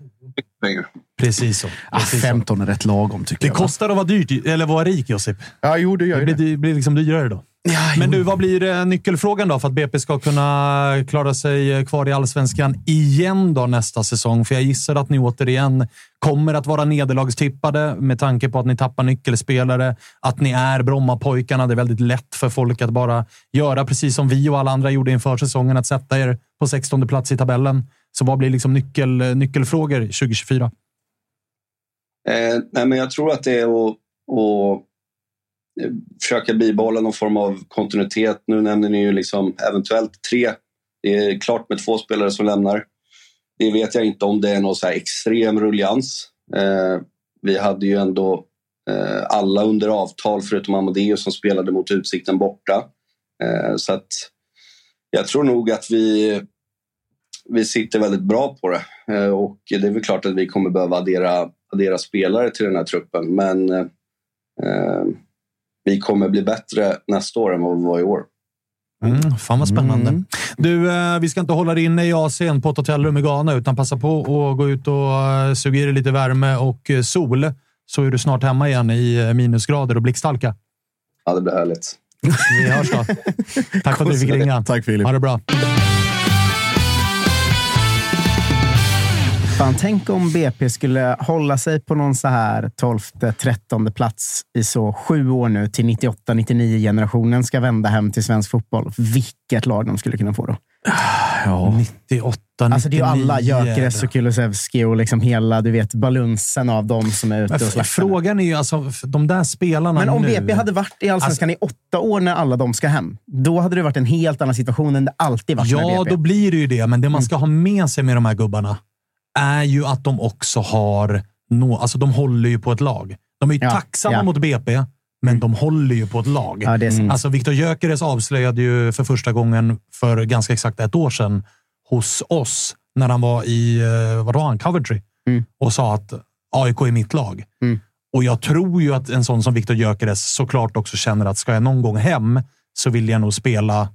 pengar. Precis så. Ah, Precis ah, 15 så. är rätt lagom tycker det jag. Det kostar att vara dyrt, eller vara rik, Josip. Ja, jo, det gör det. Blir, det blir liksom dyrare då. Ja, Men du, vad blir nyckelfrågan då för att BP ska kunna klara sig kvar i allsvenskan igen då nästa säsong? För jag gissar att ni återigen kommer att vara nederlagstippade med tanke på att ni tappar nyckelspelare, att ni är Brommapojkarna. Det är väldigt lätt för folk att bara göra precis som vi och alla andra gjorde inför säsongen, att sätta er på 16 plats i tabellen. Så vad blir liksom nyckel, nyckelfrågor 2024? Eh, nej, men jag tror att det är att, att eh, försöka bibehålla någon form av kontinuitet. Nu nämner ni ju liksom eventuellt tre. Det är klart med två spelare som lämnar. Det vet jag inte om det är någon så extrem rullians. Eh, vi hade ju ändå eh, alla under avtal förutom Amadeus som spelade mot Utsikten borta. Eh, så att jag tror nog att vi vi sitter väldigt bra på det. Eh, och det är väl klart att vi kommer behöva addera, addera spelare till den här truppen. Men eh, eh vi kommer bli bättre nästa år än vad vi var i år. Mm, fan vad spännande. Mm. Du, eh, vi ska inte hålla dig inne i Asien på ett hotellrum i Ghana, utan passa på att gå ut och eh, suga i dig lite värme och eh, sol. Så är du snart hemma igen i minusgrader och blixthalka. Ja, det blir härligt. Vi hörs då. Tack för att du fick ringa. Tack Filip. Ha det bra. Fan, tänk om BP skulle hålla sig på någon så här 12-13 plats i så sju år nu till 98-99 generationen ska vända hem till svensk fotboll. Vilket lag de skulle kunna få då. Ja, 98, 99. Alltså det är ju alla. Gyökeres och Kulusevski och liksom hela du vet, balunsen av dem som är ute och slaktar. Frågan är ju alltså, de där spelarna Men om nu, BP hade varit i Allsvenskan alltså, i åtta år när alla de ska hem, då hade det varit en helt annan situation än det alltid varit Ja, då blir det ju det. Men det man ska ha med sig med de här gubbarna, är ju att de också har... No, alltså de håller ju på ett lag. De är ju ja, tacksamma ja. mot BP, men mm. de håller ju på ett lag. Ja. Alltså Viktor Gyökeres avslöjade ju för första gången för ganska exakt ett år sedan hos oss när han var i, eh, vad var han, Coventry mm. och sa att AIK är mitt lag. Mm. Och jag tror ju att en sån som Viktor Gyökeres såklart också känner att ska jag någon gång hem så vill jag nog spela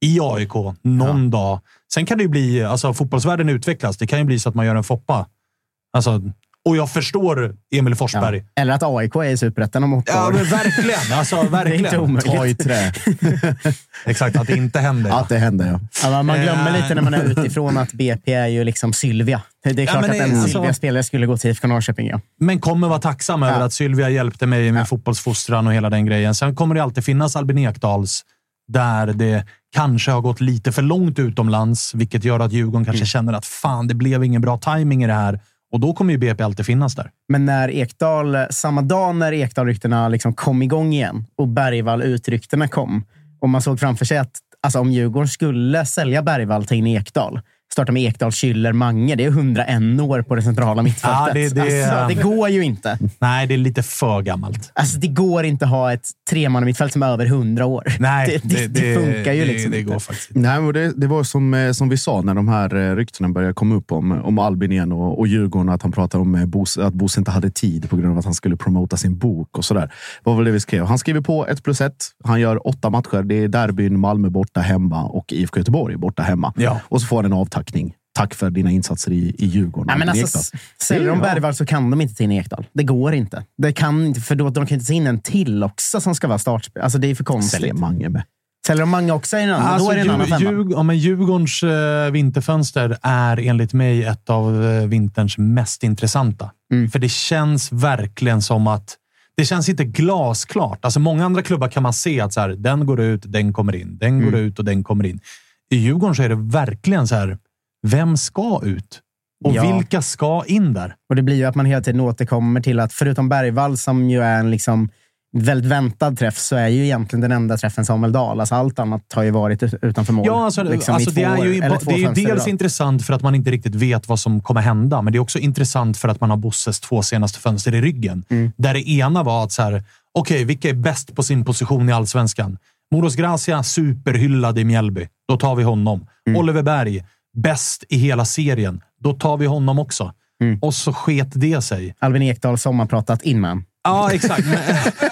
i AIK någon dag. Sen kan det ju bli, alltså fotbollsvärlden utvecklas. Det kan ju bli så att man gör en Foppa. Alltså, och jag förstår Emil Forsberg. Eller att AIK är i Superettan om åtta Ja, år. men verkligen. Alltså, Det är verkligen. inte omöjligt. Ta i trä. Exakt, att det inte händer. Att det händer, ja. Ja, man- glömmer Eh. lite när man är utifrån att BP är ju liksom Sylvia. Det är Ja, klart men att en alltså- Sylvia-spelare skulle gå till IFK Norrköping. Ja. Men kommer vara tacksam över Ja. att Sylvia hjälpte mig med fotbollsfostran och hela den grejen. Sen kommer det alltid finnas Albin Ekdals där det kanske har gått lite för långt utomlands, vilket gör att Djurgården kanske känner att fan, det blev ingen bra timing i det här. Och då kommer ju BP alltid finnas där. Men när Ekdal, samma dag när Ekdal-ryktena liksom kom igång igen och Bergvall-utryktena kom och man såg framför sig att alltså, om Djurgården skulle sälja Bergvall till in Ekdal, starta med Ekdal, Schüller, Mange. Det är 101 år på det centrala mittfältet. Ja, det- det- Alltså, det går ju inte. Nej, det är lite för gammalt. Alltså, det går inte att ha ett tremannamittfält som är över 100 år. Nej, det, det, det, funkar ju det, liksom det inte. går faktiskt inte. Nej, men det, det var som, eh, som vi sa när de här eh, ryktena började komma upp om, om Albin igen och, och Djurgården. Att han pratade om eh, Bosse, att Bosse inte hade tid på grund av att han skulle promota sin bok och sådär. Det var det vi skrev. Han skriver på 1 plus 1. Han gör åtta matcher. Det är derbyn Malmö borta hemma och IFK Göteborg borta hemma. Ja. Och så får han en avtackning. Tack för dina insatser i, i Djurgården. Nej, men alltså, säljer de. Bergvall så kan de inte ta in Ekdal. Det går inte. Det kan inte, för då, de kan inte ta in en till också som ska vara startspel. Alltså, det är för konstigt. Säljer Mange med. Säljer de Mange också i en annan, Alltså, då är det en annan Djur- femma. Djurg- ja, men Djurgårdens eh, vinterfönster är enligt mig ett av eh, vinterns mest intressanta. Mm. För det känns verkligen som att det känns inte glasklart. Alltså många andra klubbar kan man se att så här, den går ut, den kommer in. Den Mm. går ut och den kommer in. I Djurgården så är det verkligen så här, vem ska ut? Och Ja. vilka ska in där? Och det blir ju att man hela tiden återkommer till att förutom Bergvall som ju är en liksom väldigt väntad träff så är ju egentligen den enda träffen Samuel Dahl. Alltså allt annat har ju varit ut- utanför mål. Ja, alltså, liksom, alltså, det är ju, år, det är ju dels intressant för att man inte riktigt vet vad som kommer hända, men det är också intressant för att man har Bosses två senaste fönster i ryggen. Mm. Där det ena var att så här, okej, vilka är bäst på sin position i allsvenskan? Moros Gracia, superhyllad i Mjällby. Då tar vi honom. Mm. Oliver Berg, bäst i hela serien. Då tar vi honom också. Mm. Och så sket det sig. Albin Ekdal sommarpratat in man. Ja, exakt. Men,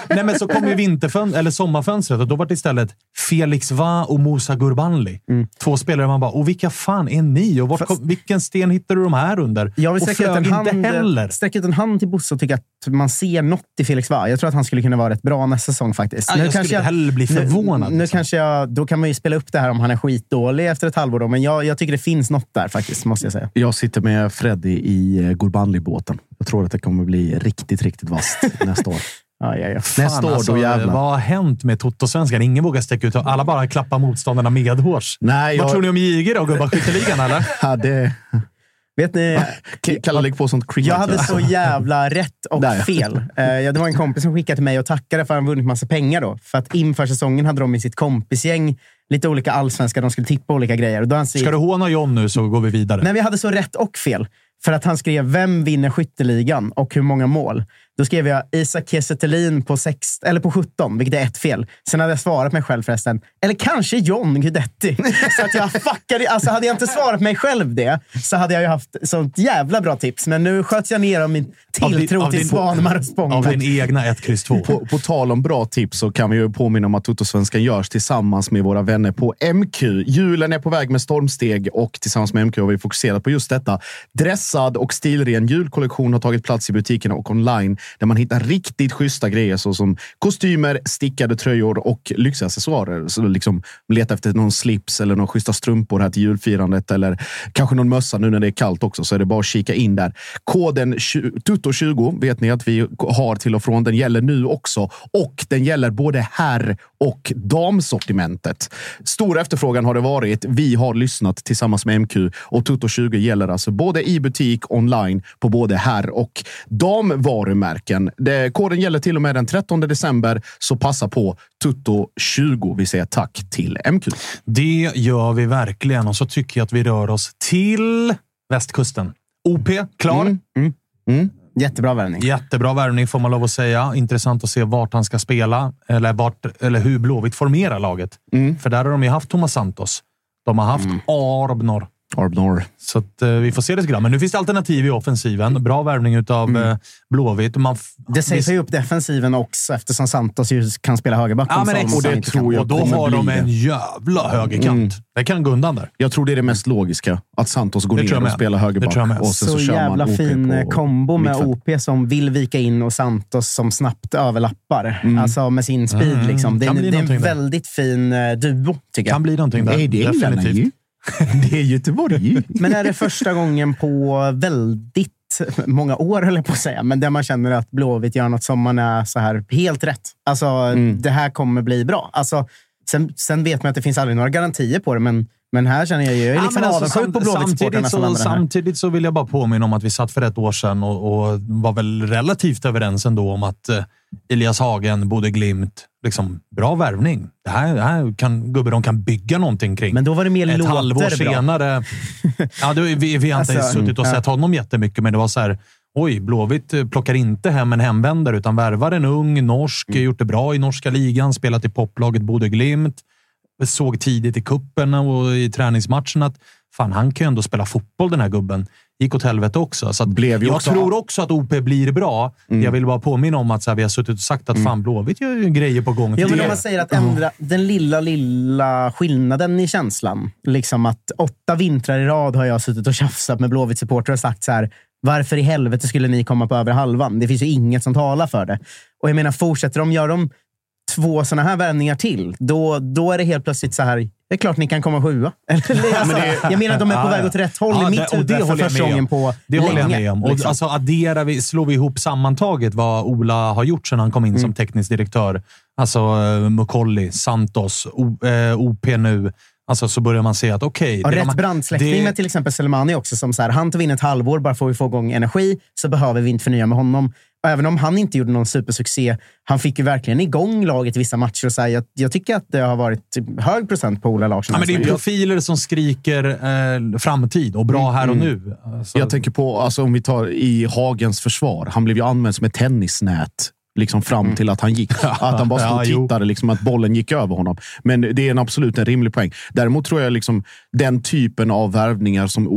nej, men så kom ju vinterfön eller sommarfönstret och då var det istället Felix Va och Musa Gurbanli. Två spelare man bara, och vilka fan är ni? Och vart, kom, vilken sten hittar du de här under? Jag vill och ut, en flög hand, inte heller. sträcka ut en hand till Bosse och tycka att man ser något i Felix Va. Jag tror att han skulle kunna vara rätt bra nästa säsong faktiskt. Ja, jag skulle inte heller bli förvånad, Nu, nu liksom. kanske jag, då kan man ju spela upp det här om han är skitdålig efter ett halvår. Då, men jag, jag tycker det finns något där faktiskt, måste jag säga. Jag sitter med Freddy i eh, Gurbanli-båten. Jag tror att det kommer bli riktigt, riktigt vasst nästa år. Ja, ja, ja. Fan, Nästa år, alltså, då jävlar. Vad har hänt med Toto-svenskan? Ingen vågar sträcka ut Alla bara klappar motståndarna medhårs. Nej, Vad jag- tror ni om JG då? Gubbaskytteligan, eller? Ja, det... Vet ni, Kalle lägger på sånt jag hade så jävla rätt och Där, ja. fel. Eh, det var en kompis som skickade till mig och tackade för att han vunnit massa pengar. Då. För att inför säsongen hade de i sitt kompisgäng lite olika allsvenska. De skulle tippa olika grejer. Och då han Ska du håna John nu så går vi vidare. Nej, vi hade så rätt och fel. För att han skrev vem vinner skytteligan och hur många mål. Då skrev jag Isak Kiese på, eller på 17, vilket är ett fel. Sen hade jag svarat mig själv förresten. Eller kanske John Guidetti. så att jag fuckade. Alltså hade jag inte svarat mig själv det så hade jag ju haft sånt jävla bra tips. Men nu sköts jag ner av min Av din- tilltro till Svanemar och Spång. Av din egna 1, X, 2. På, på tal om bra tips så kan vi ju påminna om att Toto-svenskan görs tillsammans med våra vänner på MQ. Julen är på väg med stormsteg och tillsammans med MQ har vi fokuserat på just detta. Dressad och stilren julkollektion har tagit plats i butikerna och online där man hittar riktigt schyssta grejer såsom kostymer, stickade tröjor och lyxiga accessoarer. Så liksom leta efter någon slips eller några schyssta strumpor här till julfirandet eller kanske någon mössa nu när det är kallt också så är det bara att kika in där. Koden TUTTO20 vet ni att vi har till och från. Den gäller nu också och den gäller både herr och damsortimentet. Stor efterfrågan har det varit. Vi har lyssnat tillsammans med MQ och Tutto20 gäller alltså både i butik, online, på både herr och damvarumärken. Det, koden gäller till och med den 13 december, så passa på Tutto20. Vi säger tack till MQ. Det gör vi verkligen och så tycker jag att vi rör oss till västkusten. OP, klar. Mm, mm, mm. Jättebra värvning. Jättebra värvning får man lov att säga. Intressant att se vart han ska spela eller, vart, eller hur Blåvitt formerar laget. Mm. För där har de ju haft Thomas Santos. De har haft Arbnor. Arbnor. Så att, eh, vi får se lite grann. Men nu finns det alternativ i offensiven. Bra värvning av mm. Blåvitt. Man det sägs ju upp defensiven också eftersom Santos ju kan spela högerback. Ja, men och det tror jag Och då har de en jävla högerkant. Mm. Det kan gå undan där. Jag tror det är det mest logiska. Att Santos går ner och spelar högerback. Och så, så, så jävla fin eh, kombo med OP som vill vika in och Santos som snabbt överlappar. Mm. Alltså med sin speed. Mm. Liksom. Det, är, det är en där. väldigt fin eh, duo, tycker jag. Kan bli någonting där. Nej, det är Definitivt. det är Göteborg. Men är det första gången på väldigt många år, höll jag på att säga, men där man känner att Blåvitt gör något som man är så här helt rätt. Alltså, mm. det här kommer bli bra. Alltså, sen, sen vet man att det finns aldrig några garantier på det, men men här känner jag, jag är liksom ja, alltså, avundsjuk på Blåvitt så, samtidigt så vill jag bara påminna om att vi satt för ett år sedan och, och var väl relativt överens ändå om att eh, Elias Hagen, Bode Glimt, liksom, bra värvning. Det här, det här kan gubbe de kan bygga någonting kring. Men då var det mer Ett halvår senare. ja, det, vi, vi har inte alltså, suttit och sett ja. honom jättemycket, men det var så här. Oj, Blåvitt plockar inte hem en hemvändare utan värvar en ung norsk, mm. gjort det bra i norska ligan, spelat i poplaget Bode Glimt såg tidigt i kuppen och i träningsmatchen att fan, han kan ju ändå spela fotboll den här gubben. Gick åt helvete också. Så Blev jag också... tror också att OP blir bra. Mm. Jag vill bara påminna om att så här, vi har suttit och sagt att mm. fan, Blåvitt gör ju grejer på gång. Ja, men om man säger att ändra mm. den lilla, lilla skillnaden i känslan. Liksom att åtta vintrar i rad har jag suttit och tjafsat med Blåvitt-supportrar och sagt så här. Varför i helvete skulle ni komma på över halvan? Det finns ju inget som talar för det. Och jag menar, fortsätter de, gör de två sådana här värvningar till, då, då är det helt plötsligt så här. Det är klart ni kan komma sjua. alltså, jag menar att de är på väg åt rätt håll ja, i mitt huvud det för första gången på Det länge, håller jag med om. Liksom. Och alltså, adderar vi, slår vi ihop sammantaget vad Ola har gjort sedan han kom in mm. som teknisk direktör. Alltså uh, Mukolli, Santos, o, eh, OP nu. Alltså så börjar man se att okej. Okay, rätt brandsläckning det... med till exempel Selmani också. Som så här, han tog in ett halvår bara för att få igång energi, så behöver vi inte förnya med honom även om han inte gjorde någon supersuccé, han fick ju verkligen igång laget i vissa matcher. Och så här, jag, jag, tycker att det har varit typ hög procent på Ola Larsson. Ja, men det är profiler som skriker eh, framtid och bra mm, här och mm. nu. Alltså. Jag tänker på, alltså, om vi tar i Hagens försvar. Han blev ju använd som ett tennisnät liksom fram mm. till att han gick. Att han bara stod och tittade, liksom, att bollen gick över honom. Men det är en absolut en rimlig poäng. Däremot tror jag liksom den typen av värvningar som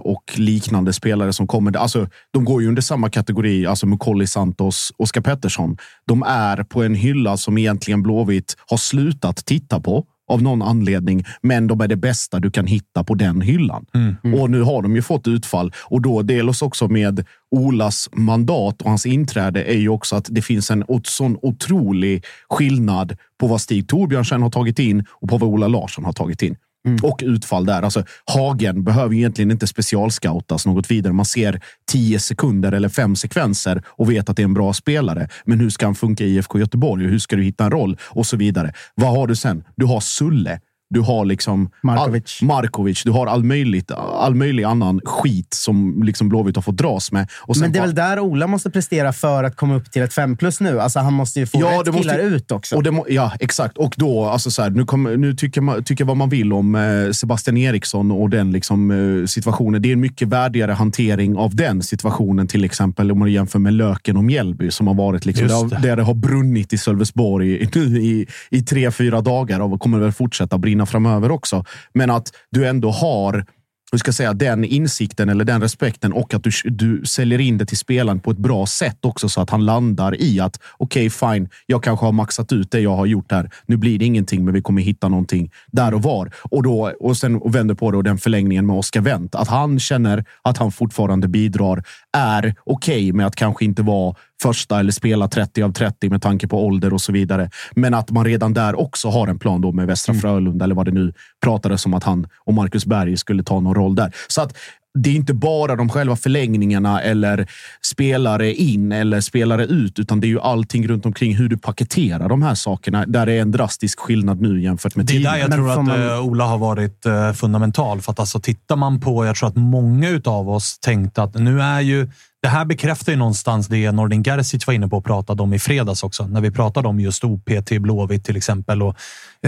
och liknande spelare som kommer. Alltså, de går ju under samma kategori, alltså Mukolli Santos, Oskar Pettersson. De är på en hylla som egentligen Blåvitt har slutat titta på av någon anledning, men de är det bästa du kan hitta på den hyllan. Mm. Mm. Och nu har de ju fått utfall och då delas också med Olas mandat och hans inträde är ju också att det finns en sån otrolig skillnad på vad Stig Torbjörnsen har tagit in och på vad Ola Larsson har tagit in. Mm. Och utfall där. Alltså, Hagen behöver egentligen inte specialscoutas något vidare. Man ser tio sekunder eller fem sekvenser och vet att det är en bra spelare. Men hur ska han funka i IFK Göteborg? Hur ska du hitta en roll? Och så vidare. Vad har du sen? Du har Sulle du har liksom Markovic. All, Markovic. Du har all, möjligt, all möjlig annan skit som liksom Blåvitt har fått dras med. Men det är väl där Ola måste prestera för att komma upp till ett 5 plus nu? Alltså han måste ju få ja, rätt killar ut också. Och må, ja, exakt. Och då, alltså så här, nu, kom, nu tycker man tycker vad man vill om eh, Sebastian Eriksson och den liksom, eh, situationen. Det är en mycket värdigare hantering av den situationen, till exempel om man jämför med Löken och Mjällby som har varit liksom, det. Där, där det har brunnit i Sölvesborg i, i, i tre, fyra dagar och kommer väl fortsätta brinna vinna framöver också. Men att du ändå har hur ska jag säga, den insikten eller den respekten och att du, du säljer in det till spelaren på ett bra sätt också så att han landar i att okej, okay, fine, jag kanske har maxat ut det jag har gjort här. Nu blir det ingenting, men vi kommer hitta någonting där och var. Och, då, och sen och vänder på det och den förlängningen med Oscar Wendt. Att han känner att han fortfarande bidrar är okej okay med att kanske inte vara första eller spela 30 av 30 med tanke på ålder och så vidare. Men att man redan där också har en plan då med Västra mm. Frölunda eller vad det nu pratades om att han och Marcus Berg skulle ta någon roll där. Så att det är inte bara de själva förlängningarna eller spelare in eller spelare ut, utan det är ju allting runt omkring hur du paketerar de här sakerna. Där är en drastisk skillnad nu jämfört med tidigare. Det är där jag tror att man... Eh, Ola har varit uh, fundamental. För att alltså, tittar man på, jag tror att många av oss tänkte att nu är ju det här bekräftar ju någonstans det Nordin Gerzic var inne på och pratade om i fredags också. När vi pratade om just OP till Blåvitt till exempel. Och,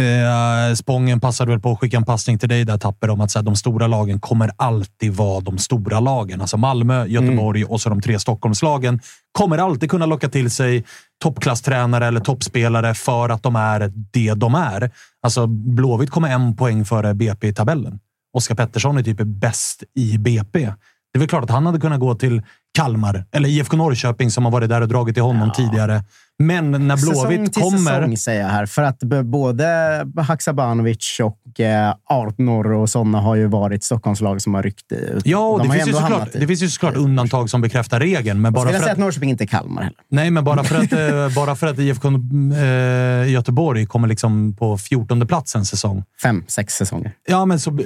eh, Spången passade väl på att skicka en passning till dig där, Tapper, om att så här, de stora lagen kommer alltid vara de stora lagen. Alltså Malmö, Göteborg mm. och så de tre Stockholmslagen kommer alltid kunna locka till sig toppklasstränare eller toppspelare för att de är det de är. Alltså Blåvitt kommer en poäng före BP i tabellen. Oskar Pettersson är typ bäst i BP. Det är väl klart att han hade kunnat gå till Kalmar eller IFK Norrköping som har varit där och dragit till honom ja. tidigare. Men när Blåvitt säsong kommer... Säsong säger jag här. För att både Haksabanovic och eh, Arnor och sådana har ju varit Stockholmslag som har ryckt ut. Ja, och det, finns ju såklart, det finns ju såklart undantag som bekräftar regeln. Men bara för att, säga att Norrköping inte är Kalmar heller. Nej, men bara för att, eh, bara för att IFK eh, Göteborg kommer liksom på 14 plats en säsong. Fem, sex säsonger. Ja, men så,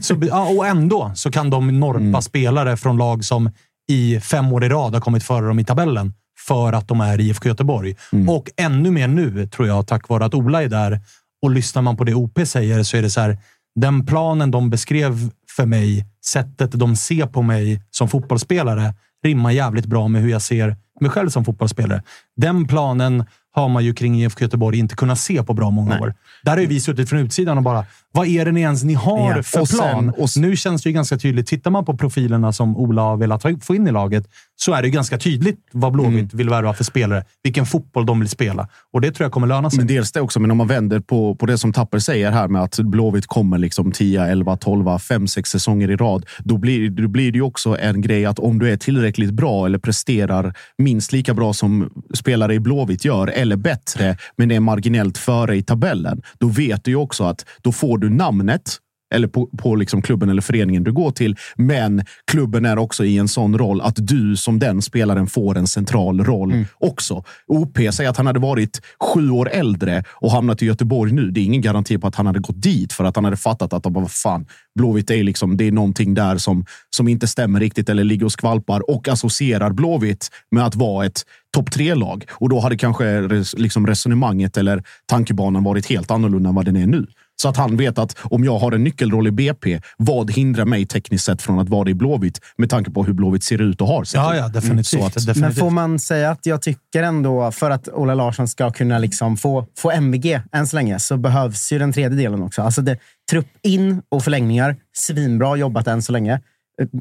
så, ja, och ändå så kan de norpa mm. spelare från lag som i fem år i rad har kommit före dem i tabellen för att de är IFK Göteborg. Mm. Och ännu mer nu, tror jag, tack vare att Ola är där. Och lyssnar man på det OP säger så är det så här. Den planen de beskrev för mig, sättet de ser på mig som fotbollsspelare, rimmar jävligt bra med hur jag ser mig själv som fotbollsspelare. Den planen har man ju kring IFK Göteborg inte kunnat se på bra många Nej. år. Där har vi suttit från utsidan och bara, vad är det ni ens ni har ja. för och plan? Sen, och nu känns det ju ganska tydligt. Tittar man på profilerna som Ola har velat få in i laget så är det ganska tydligt vad Blåvitt mm. vill värva för spelare. Vilken fotboll de vill spela. Och det tror jag kommer löna sig. Men dels det också, men om man vänder på, på det som Tapper säger här med att Blåvitt kommer liksom 10, 11, 12, 5, 6 säsonger i rad. Då blir, då blir det ju också en grej att om du är tillräckligt bra eller presterar minst lika bra som spelare i Blåvitt gör, eller bättre, men är marginellt före i tabellen. Då vet du ju också att då får du namnet eller på, på liksom klubben eller föreningen du går till. Men klubben är också i en sån roll att du som den spelaren får en central roll mm. också. OP säger att han hade varit sju år äldre och hamnat i Göteborg nu. Det är ingen garanti på att han hade gått dit för att han hade fattat att vad fan, Blåvitt är liksom, det är någonting där som, som inte stämmer riktigt eller ligger och skvalpar och associerar Blåvitt med att vara ett topp tre-lag. Och då hade kanske res, liksom resonemanget eller tankebanan varit helt annorlunda än vad den är nu. Så att han vet att om jag har en nyckelroll i BP, vad hindrar mig tekniskt sett från att vara i Blåvitt? Med tanke på hur Blåvitt ser ut och har sett Ja, ja definitivt, mm, att, definitivt. Men får man säga att jag tycker ändå, för att Ola Larsson ska kunna liksom få, få MVG än så länge, så behövs ju den tredje delen också. Alltså det, trupp in och förlängningar. Svinbra jobbat än så länge.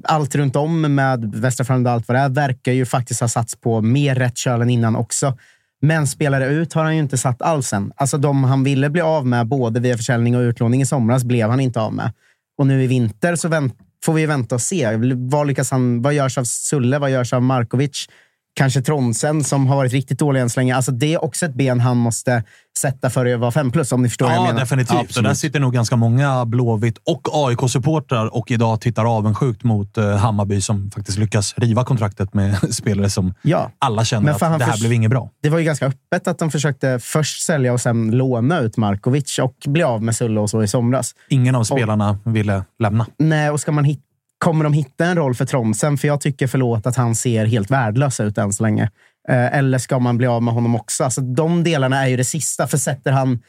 Allt runt om med Västra Frölunda och allt vad det är verkar ju faktiskt ha satts på mer rätt köl än innan också. Men spelare ut har han ju inte satt alls än. Alltså de han ville bli av med, både via försäljning och utlåning i somras, blev han inte av med. Och nu i vinter så får vi vänta och se. Vad, lyckas han, vad görs av Sulle? Vad görs av Markovic? Kanske Tronsen som har varit riktigt dålig än så länge. Alltså det är också ett ben han måste sätta för att vara fem plus, om ni förstår ja, vad jag menar. Definitivt. Absolut. Och där sitter nog ganska många Blåvitt och AIK-supportrar och idag tittar avundsjukt mot uh, Hammarby som faktiskt lyckas riva kontraktet med spelare som ja. alla känner att det här blev inget bra. Det var ju ganska öppet att de försökte först sälja och sen låna ut Markovic och bli av med Sulle och så i somras. Ingen av spelarna och, ville lämna. Nej, och ska man hitta Kommer de hitta en roll för Tromsen? För jag tycker, förlåt, att han ser helt värdelös ut än så länge. Eh, eller ska man bli av med honom också? Alltså, de delarna är ju det sista. För sätter han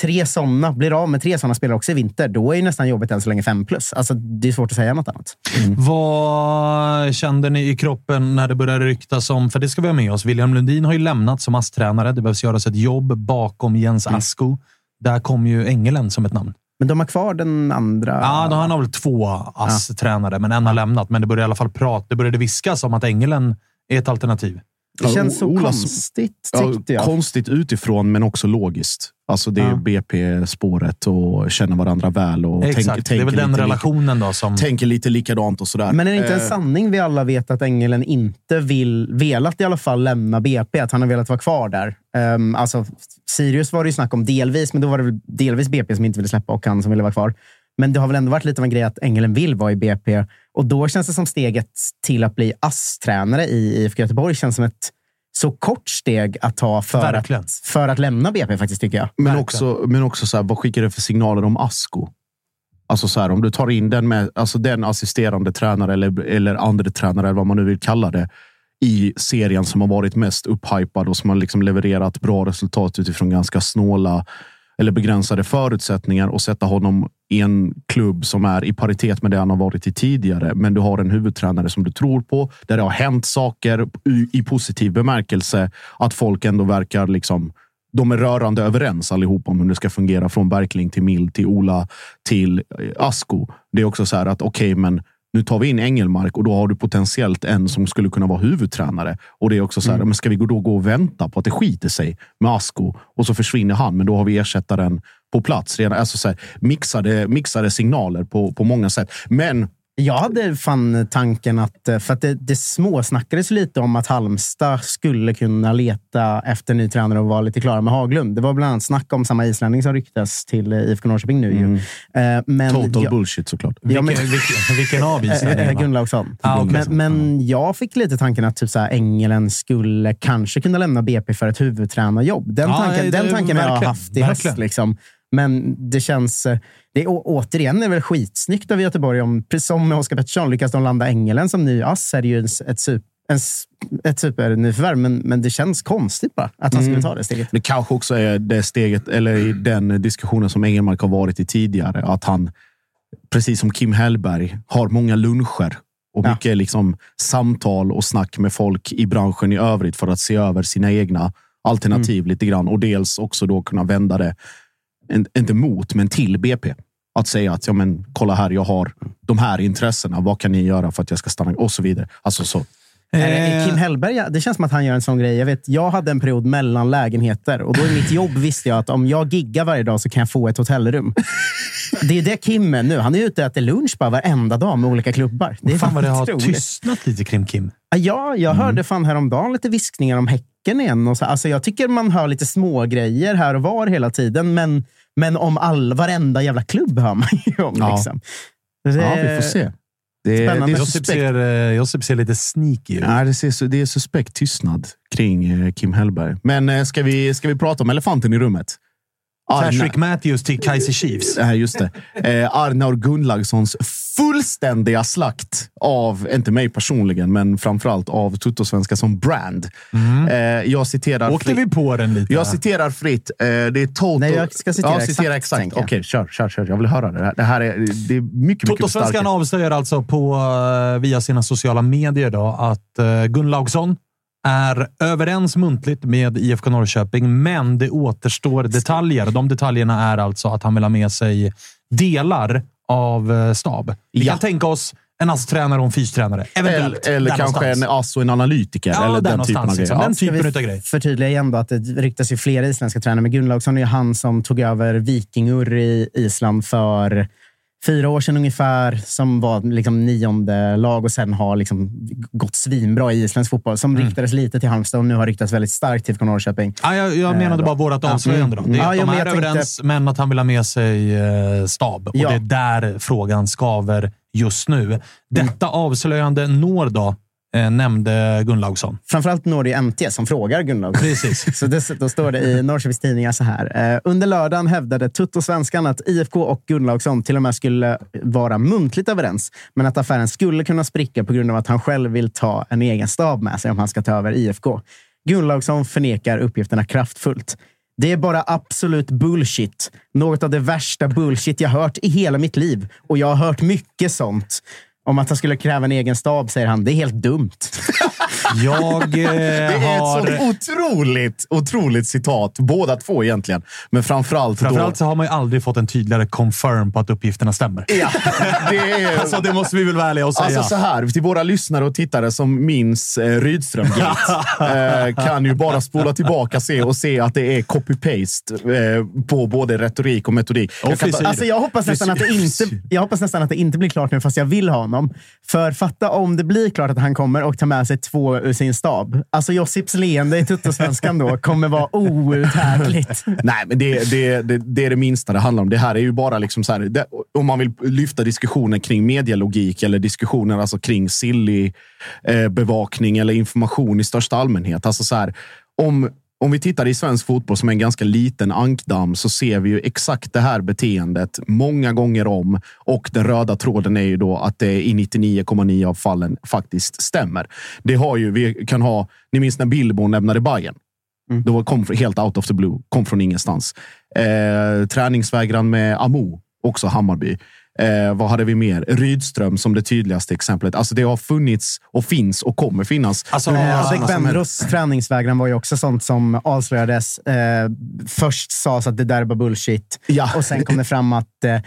tre sådana, blir av med tre sådana spelare också i vinter, då är ju nästan jobbet än så länge fem plus. Alltså, det är svårt att säga något annat. Mm. Vad kände ni i kroppen när det började ryktas om, för det ska vi ha med oss, William Lundin har ju lämnat som ASS-tränare. Det behövs göras ett jobb bakom Jens mm. Asko. Mm. Där kom ju Engelen som ett namn. Men de har kvar den andra? Ja, då har väl två ASS-tränare, men en har lämnat. Men det började i alla fall prata, det började viskas om att Engelen är ett alternativ. Det känns så Olas, konstigt, tyckte jag. Konstigt utifrån, men också logiskt. Alltså det är ja. BP-spåret och känna varandra väl. Och Exakt, tänk, det är väl den relationen då som... Tänker lite likadant och sådär. Men är det inte en eh. sanning vi alla vet att Engelen inte vill, velat i alla fall lämna BP? Att han har velat vara kvar där? Um, alltså, Sirius var det ju snack om delvis, men då var det delvis BP som inte ville släppa och han som ville vara kvar. Men det har väl ändå varit lite av en grej att Engelen vill vara i BP och då känns det som steget till att bli ASS-tränare i IFK Göteborg känns som ett så kort steg att ta för, att, för att lämna BP faktiskt, tycker jag. Men också, men också så här, vad skickar det för signaler om Asko? Alltså så här, om du tar in den, med, alltså den assisterande tränare eller, eller andre tränare, eller vad man nu vill kalla det, i serien som har varit mest upphypad och som har liksom levererat bra resultat utifrån ganska snåla eller begränsade förutsättningar och sätta honom i en klubb som är i paritet med det han har varit i tidigare. Men du har en huvudtränare som du tror på, där det har hänt saker i, positiv bemärkelse. Att folk ändå verkar liksom de är rörande överens allihop om hur det ska fungera från Berkling till Mild till Ola till eh, Asko. Det är också så här att okej, okay, men nu tar vi in Engelmark och då har du potentiellt en som skulle kunna vara huvudtränare. Och det är också så här, mm. men ska vi då gå och vänta på att det skiter sig med Asko och så försvinner han, men då har vi ersättaren på plats. Redan, alltså så här, mixade, mixade signaler på, på många sätt. Men Jag hade fan tanken att, eh, för att det, det småsnackades lite om att Halmstad skulle kunna leta efter ny tränare och vara lite klara med Haglund. Det var bland annat snack om samma islänning som ryktas till eh, IFK Norrköping nu. ju. Eh, Men total jag- bullshit såklart. Ja, men- Vilken, vilken, vilken av islänningarna? Gunnlaugsson. Ah, men, men jag fick lite tanken att typ så här, Engelen skulle kanske kunna lämna BP för ett huvudtränarjobb. Den Ja, tanken, det- den tanken har jag haft i höst. Liksom. Men det känns... Det är, återigen är det väl skitsnyggt av Göteborg om, precis som med Oskar Pettersson, lyckas de landa Engelen som ny ass är det ju ett, super, en, ett supernyförvärv. Men, men det känns konstigt bara att han skulle ta det steget. Det kanske också är det steget, eller i den diskussionen som Engelmark har varit i tidigare, att han, precis som Kim Hellberg, har många luncher och Ja. mycket liksom samtal och snack med folk i branschen i övrigt för att se över sina egna alternativ lite grann och dels också då kunna vända det, en- inte mot, men till BP. Att säga att ja, men, kolla här, jag har de här intressena. Vad kan ni göra för att jag ska stanna? Och så vidare. Alltså så. Eh, Eh, Kim Hellberg, det känns som att han gör en sån grej. Jag, vet, jag hade en period mellan lägenheter och då i mitt jobb visste jag att om jag giggar varje dag så kan jag få ett hotellrum. Det är det Kim är nu. Han är ute och äter lunch bara varenda dag med olika klubbar. Det är fan vad det har tystnat lite kring Kim. Ja, jag hörde fan häromdagen lite viskningar om Häcken igen. Och så, alltså, jag tycker man hör lite små grejer här och var hela tiden. Men, men om all, varenda jävla klubb hör man ju om. Ja. Liksom. Det- Ja, vi får se. Det, Spännande. det är Josip ser, eh, Josip ser lite sneaky ut. Ja, det, ser, det är suspekt tystnad kring eh, Kim Hellberg. Men eh, ska, vi, ska vi prata om elefanten i rummet? Patrick Matthews till Kaiser Chiefs. Nej, just det. Eh, Arnaur Gunnlaugssons fullständiga slakt av, inte mig personligen, men framförallt av Tuttosvenska som brand. Eh, jag citerar Åkte fritt. vi på den lite? Jag citerar fritt. Eh, det är total... Nej, jag ska citera ja, exakt, citera exakt. Okej, kör, kör, kör. Jag vill höra det. här. Det här är, det är mycket, mycket Totosvenskan avslöjar alltså på, eh, via sina sociala medier då, att uh, Gunnlaugsson är överens muntligt med IFK Norrköping, men det återstår detaljer. De detaljerna är alltså att han vill ha med sig delar av eh, stab. Vi Ja. kan tänka oss en ASS-tränare och en fystränare. Eventuellt. Eller, eller kanske någonstans. en ass och en analytiker. Ja, eller den typen av liksom. Ja. Den typen utav grej. förtydliga igen då att det ryktas ju flera isländska tränare. Men Gunnlaugsson är ju han som tog över Vikingur i Island för fyra år sedan ungefär. Som var liksom nionde lag och sen har liksom gått svinbra i isländsk fotboll. Som Mm. ryktades lite till Halmstad och nu har ryktats väldigt starkt till Norrköping. Ja, jag, jag menade bara vårt avslöjande. Då. Det är Ja, att de är jag tänkte- överens, men att han vill ha med sig eh, stab. Och Ja. Det är där frågan skaver just nu. Detta avslöjande når då, eh, nämnde Gunnlaugsson. Framförallt når det ju MT som frågar Gunnlaugsson. Precis. Så det, då står det i Norrköpings Tidningar så här. Eh, under lördagen hävdade Tuttosvenskan att IFK och Gunnlaugsson till och med skulle vara muntligt överens, men att affären skulle kunna spricka på grund av att han själv vill ta en egen stab med sig om han ska ta över IFK. Gunnlaugsson förnekar uppgifterna kraftfullt. Det är bara absolut bullshit. Något av det värsta bullshit jag hört i hela mitt liv. Och jag har hört mycket sånt. Om att han skulle kräva en egen stab, säger han. Det är helt dumt. Jag eh, Det är har... ett så otroligt, otroligt citat. Båda två egentligen. Men framförallt, Framförallt då... så har man ju aldrig fått en tydligare confirm på att uppgifterna stämmer. Ja, det är... Alltså, det måste vi väl vara ärliga och säga. Alltså så här, till våra lyssnare och tittare som minns eh, Rydström eh, kan ju bara spola tillbaka se och se att det är copy-paste eh, på både retorik och metodik. Och Jag kan. Alltså jag, hoppas nästan att det inte, jag hoppas nästan att det inte blir klart nu, fast jag vill ha honom. För fatta om det blir klart att han kommer och tar med sig två ur sin stab. Alltså Josips leende i Tuttosvenskan då kommer vara outhärdligt. Nej, men det, det, det, det är det minsta det handlar om. Det här är ju bara liksom så här, det, om man vill lyfta diskussionen kring medialogik eller diskussioner alltså kring silly eh, bevakning eller information i största allmänhet. Alltså så här, om, om vi tittar i svensk fotboll som är en ganska liten ankdamm så ser vi ju exakt det här beteendet många gånger om. Och den röda tråden är ju då att det i 99,9 av fallen faktiskt stämmer. Det har ju, vi kan ha, ni minns när Billborn lämnade Bayern. Det var, kom helt out of the blue. Kom från ingenstans. Eh, träningsvägran med Amo, också Hammarby. Eh, vad hade vi mer? Rydström som det tydligaste exemplet. Alltså det har funnits och finns och kommer finnas. Alltså, Eh, Adek helst. Benros träningsvägran var ju också sånt som avslöjades. Eh, först sades att det där var bullshit. Ja. Och sen kom det fram att eh, Eh,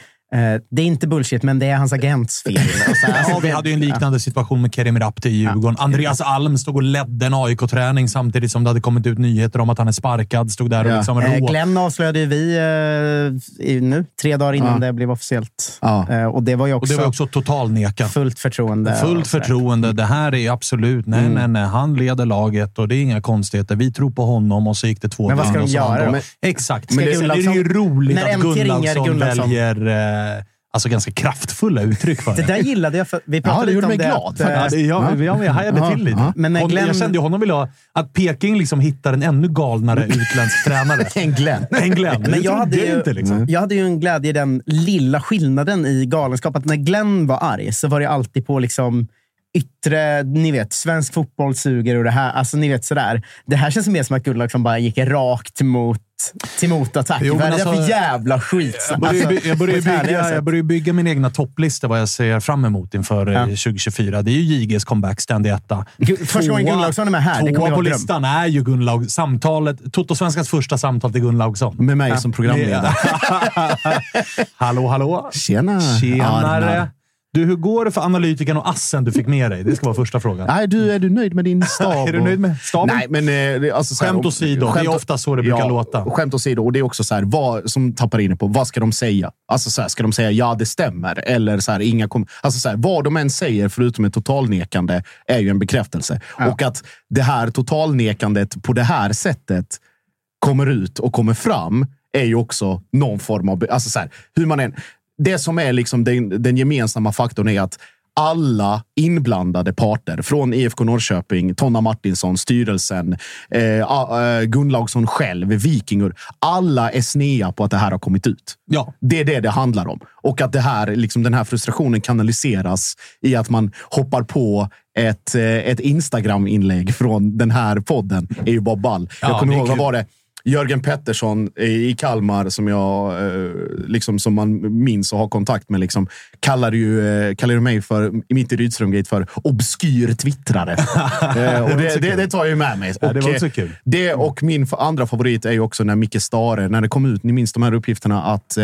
det är inte bullshit, men det är hans agents fel. Och alltså, Ja, vi det- hade ju en liknande situation med Kerim Rapti i Djurgården. Andreas Alm stod och ledde en AIK-träning samtidigt som det hade kommit ut nyheter om att han är sparkad. Stod där och Ja. liksom Eh, rå. Glenn avslöjade ju vi eh, nu, tre dagar innan Ja. det blev officiellt. Ja. Eh, och det var ju Och också, det var också totalnekat. fullt förtroende. Fullt och förtroende. Det här är absolut... Nej, Mm. nej, nej. Han leder laget och det är inga konstigheter. Vi tror på honom och så gick det två Men vad ska de och göra då? Exakt. Men det, det är ju roligt när att Gunnlaugsson Gunnlaugsson. väljer eh, alltså ganska kraftfulla uttryck för Det där gillade jag. För, vi pratade Ja, det lite gjorde om mig det. glad, att, eh, Ja, det, jag, jag, jag hajade Ja, till lite. ja. Men när Hon- Glenn- Jag kände ju honom ville ha att Peking liksom hittar en ännu galnare utländsk tränare. En Glenn. En Glenn. Men jag hade, det ju, inte liksom. jag hade ju en glädje i den lilla skillnaden i galenskap. Att när Glenn var arg så var det alltid på liksom yttre, ni vet, svensk fotboll suger och det här. Alltså, ni vet sådär. Det här känns mer som att Gunnlaugsson bara gick rakt mot, till motattack. Jo, Vad är det alltså- för jävla skit? Jag börjar, by- jag, börjar bygga, jag börjar bygga min egna topplista vad jag ser fram emot inför eh, Ja. 2024. Det är ju JGs comeback, ständig etta. Första gången Gunnlaugsson är med här, Tvåa på listan är ju Gunnlaug. Samtalet, Toto-svenskans första samtal till Gunnlaugsson. Med mig som programledare. hallå, hallå! Tjena, Tjenare! Arnar. Du, hur går det för analytikern och assen du fick med dig? Det ska vara första frågan. Nej, du, är du nöjd med din stab? Är du nöjd med staben? Nej, men... eh, Alltså, så här, Skämt åsido. Det är ofta så det brukar låta. Skämt åsido. Och det är också så här, vad som tappar in på. Vad ska de säga? Alltså så här, ska de säga ja, det stämmer? Eller så här, inga kom- alltså så här, vad de än säger, förutom ett totalnekande, är ju en bekräftelse. Och att det här totalnekandet på det här sättet kommer ut och kommer fram är ju också någon form av... Alltså så här, hur man än, det som är liksom den, den gemensamma faktorn är att alla inblandade parter, från IFK Norrköping, Tonna Martinsson, styrelsen, eh, eh, Gunnlaugsson själv, Vikingur. Alla är snea på att det här har kommit ut. Ja. Det är det det handlar om. Och att det här, liksom, den här frustrationen kanaliseras i att man hoppar på ett, eh, ett Instagram-inlägg från den här podden. är ju bara ball. Ja, jag kommer ihåg, vad var det? Jörgen Pettersson i Kalmar, som jag eh, liksom, som man minns och har kontakt med, liksom, kallade ju eh, kallade mig för, i mitt Rydströmgate för obskyr twittrare. eh, och det, det, det tar jag ju med mig. Ja, det var också kul. det och min andra favorit är ju också när Micke Stare, när det kom ut, ni minns de här uppgifterna att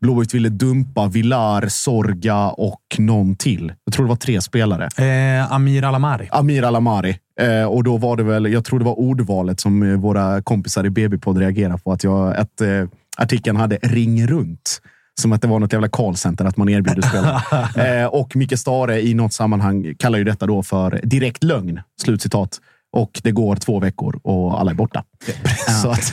Blåvitt ville dumpa Villar, Sorga och någon till. Jag tror det var tre spelare. Eh, Amir Alamari. Amir Alamari. Eh, och då var det väl, jag tror det var ordvalet som eh, våra kompisar i BB-podd reagerade på. Att, jag, att eh, artikeln hade ring runt. Som att det var något jävla callcenter att man erbjuder spelare. eh, och Micke Stare i något sammanhang kallar ju detta då för direkt lögn. Slutcitat. Och det går två veckor och alla är borta. Så att,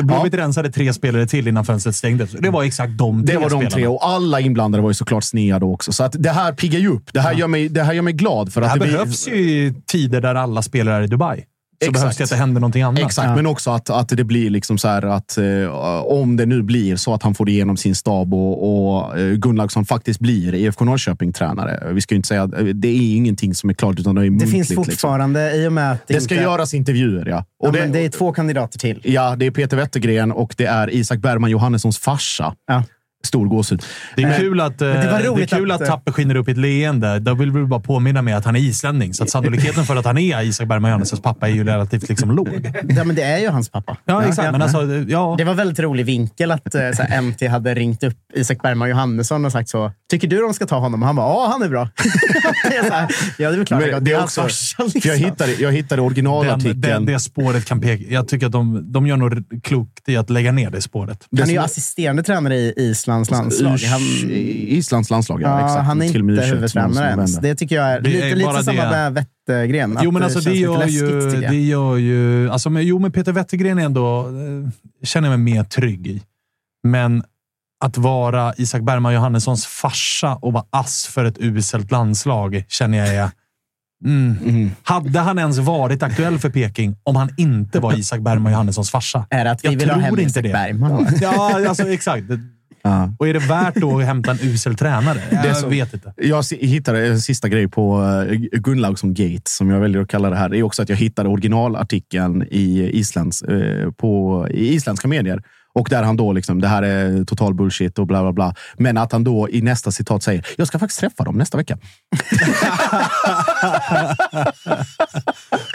Blåvitt rensade tre spelare till innan fönstret stängdes. Det var exakt de tre det var de spelarna. tre och alla inblandade var ju såklart snea då också. Så att det här piggar ju upp. Det här, gör, mig, det här gör mig glad. För Det att här det blir- behövs ju i tider där alla spelare är i Dubai. Så Exakt. behövs det att det händer någonting annat. Exakt, men också att, att det blir liksom så här att eh, om det nu blir så att han får igenom sin stab och, och eh, Gunnlaugsson faktiskt blir IFK Norrköping-tränare. Vi ska ju inte säga att eh, det är ingenting som är klart, utan det är Det muntligt. finns liksom. fortfarande, i och med att Det ska inte, göras intervjuer, ja. ja, Och men det, det är två kandidater till. ja, det är Peter Wettergren och det är Isak Bergman Johannessons farsa. Ja. Stor gåshud. Det är Eh, kul att, eh, det var det är roligt kul att, att, eh, Tapper skiner upp i ett leende. Då vill vi bara påminna med att han är islänning. Så att sannolikheten för att han är Isak Bergman Johannessons pappa är ju relativt liksom låg. Ja, men det är ju hans pappa. Ja, exakt. Men alltså, ja. Det var väldigt rolig vinkel att eh, så här, MT hade ringt upp Isak Bergman Johannesson och sagt så. Tycker du de ska ta honom? Och han bara, ja, han är bra. det är så här, ja, det är klart. Men det är också, farsa, för jag, liksom. hittade, jag hittade originalartikeln. den, det spåret kan peka... Jag tycker att de, de gör nog klokt i att lägga ner det spåret. Han är ju assisterande tränare i Islands landslag. Han, Islands landslag, ja. ja, exakt. han är inte U21 huvudtränare ens. Det tycker jag är Det lite, är lite samma det. med Wettergren. Jo, men det alltså det lite gör, läskigt, ju, det gör ju... Alltså, men, jo, men Peter Wettergren är ändå... Eh, känner jag mig mer trygg i. Men att vara Isak Bergman Johannessons farsa och vara ass för ett uselt landslag känner jag är... Mm. Hade han ens varit aktuell för Peking om han inte var Isak Bergman Johannessons farsa? Är det att vi Jag vill ha tror hem inte Isak det. Bergman? Ja, alltså exakt. Det- Ja. Och är det värt då att hämta en usel tränare? är Jag så- vet inte. Jag hittade en sista grej på uh, Gunnlaugsson Gate, som jag väljer att kalla det här. Det är också att jag hittade originalartikeln i, Islands, eh, på, i isländska medier Och där han då liksom, det här är total bullshit och bla bla bla. Men att han då i nästa citat säger, jag ska faktiskt träffa dem nästa vecka.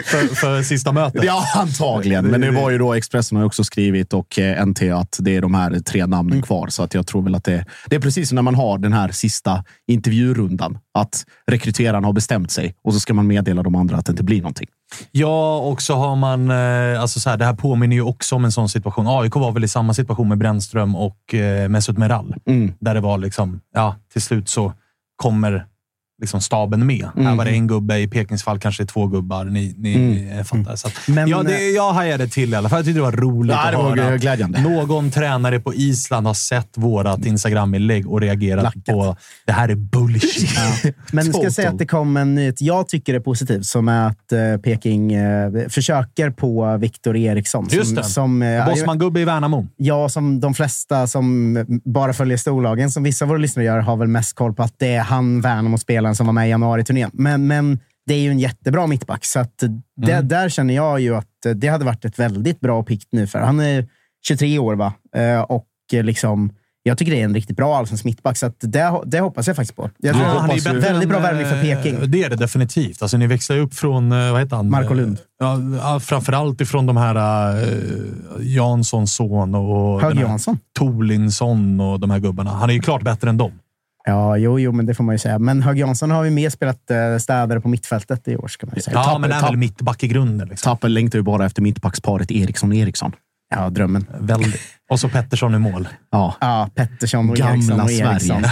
för, för sista mötet. Ja, antagligen. Men det var ju då Expressen har också skrivit och eh, NT att det är de här tre namnen Mm. kvar. Så att jag tror väl att det, det är precis som när man har den här sista intervjurundan. Att rekryteraren har bestämt sig och så ska man meddela de andra att det inte blir någonting. Ja, och så har man... Eh, alltså så här, det här påminner ju också om en sån situation. AIK var väl i samma situation med Brännström och eh, Mesut Meral. Mm. Där det var liksom, ja, till slut så kommer liksom staben med. Här var det en gubbe, i Pekings fall kanske två gubbar. Ni, ni eh, fattar. Så att, Men, ja, det, jag hajade till i alla fall. Jag tyckte det var roligt Ja, att det höra. glädjande. Någon tränare på Island har sett vårat Instagram-inlägg och reagerat Lackat. på det här är bullshit. Men ska Total. jag säga att det kom en nyhet jag tycker är positiv, som är att eh, Peking eh, försöker på Viktor Eriksson. Som, Just det. Som, eh, Bossman-gubbe i Värnamo. Ja, som de flesta som bara följer storlagen, som vissa av våra lyssnare gör, har väl mest koll på att det är han, Värnamo-spelaren, som var med i januari-turnén. Men, men det är ju en jättebra mittback, så det, Mm. där känner jag ju att det hade varit ett väldigt bra pick nu för Han är 23 år, va? Eh, Och eh, liksom, jag tycker det är en riktigt bra allsvensk mittback, så det, det hoppas jag faktiskt på. Jag Ja, han är väldigt bra värvning för eh, Peking. Det är det definitivt. Alltså, ni växlar ju upp från, eh, vad heter han? Marco Lund. Ja, framförallt ifrån de här uh, Janssons son och Hög Jansson. Tolinsson och de här gubbarna. Han är ju klart bättre än dem. Ja, jo, jo, men det får man ju säga. Men Hög Jansson har ju mer spelat eh, städare på mittfältet i år, ska man säga. Ja, Tapp- men är väl mittback i grunden. Liksom. Tappen längtar ju bara efter mittbacksparet Eriksson-Eriksson. Ja, drömmen. Väldigt. Och så Pettersson i mål. Ja. Ja, Pettersson och Gamla Eriksson och Sverige. Eriksson.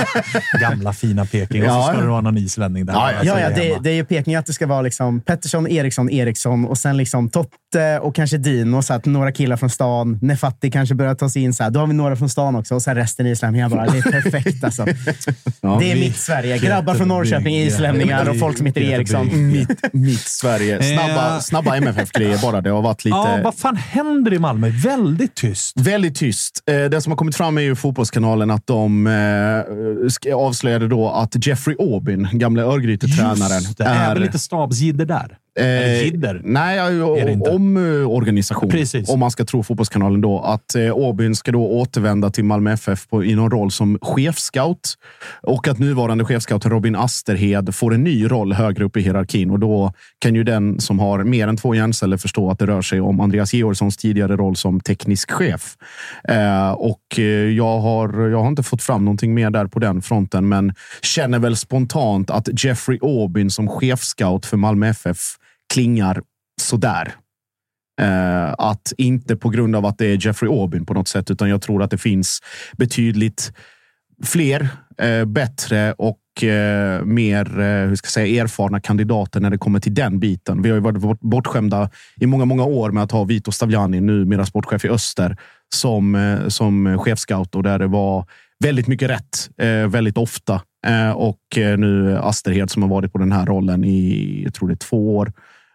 Gamla fina Peking. Och Ja, så ska det vara någon islänning där. Ja, ja, Ja, ja det, det är ju Peking att det ska vara liksom Pettersson, Eriksson, Eriksson och sen liksom Totte och kanske Dino. Så att några killar från stan. Nefatti kanske börjar ta sig in. Så här. Då har vi några från stan också och sen resten islänningar bara. Det är perfekt alltså. Ja, det är mitt Sverige. Grabbar från Norrköping, islänningar och folk som heter Eriksson. Mitt, mitt Sverige. Snabba, Ja. snabba MFF-grejer bara. Det har varit lite... Ja, vad fan händer i Malmö? Väldigt tyst. Väldigt tyst. Eh, Det som har kommit fram är ju Fotbollskanalen att de eh, avslöjade då att Jeffrey Aubin, gamla Örgryte-tränaren, Just det. är väl lite stabsjidder där. Eller jidder. Nej, ja, om eh, organisation. Precis. Om man ska tro Fotbollskanalen då. Att eh, Aubin ska då återvända till Malmö FF på, i någon roll som chefscout. Och att nuvarande chefscout Robin Asterhed får en ny roll högre upp i hierarkin. Och då kan ju den som har mer än två hjärnceller förstå att det rör sig om Andreas Georgssons tidigare roll som teknisk chef. Eh, och eh, jag har, jag har inte fått fram någonting mer där på den fronten, men känner väl spontant att Jeffrey Aubin som chefscout för Malmö FF klingar sådär. Eh, att inte på grund av att det är Jeffrey Aubin på något sätt, utan jag tror att det finns betydligt fler, eh, bättre och eh, mer eh, hur ska jag säga, erfarna kandidater när det kommer till den biten. Vi har ju varit bort- bortskämda i många, många år med att ha Vito Staviani, numera sportchef i Öster, som, eh, som chefscout och där det var väldigt mycket rätt eh, väldigt ofta. Eh, och nu Asterhed som har varit på den här rollen i, jag tror det är två år.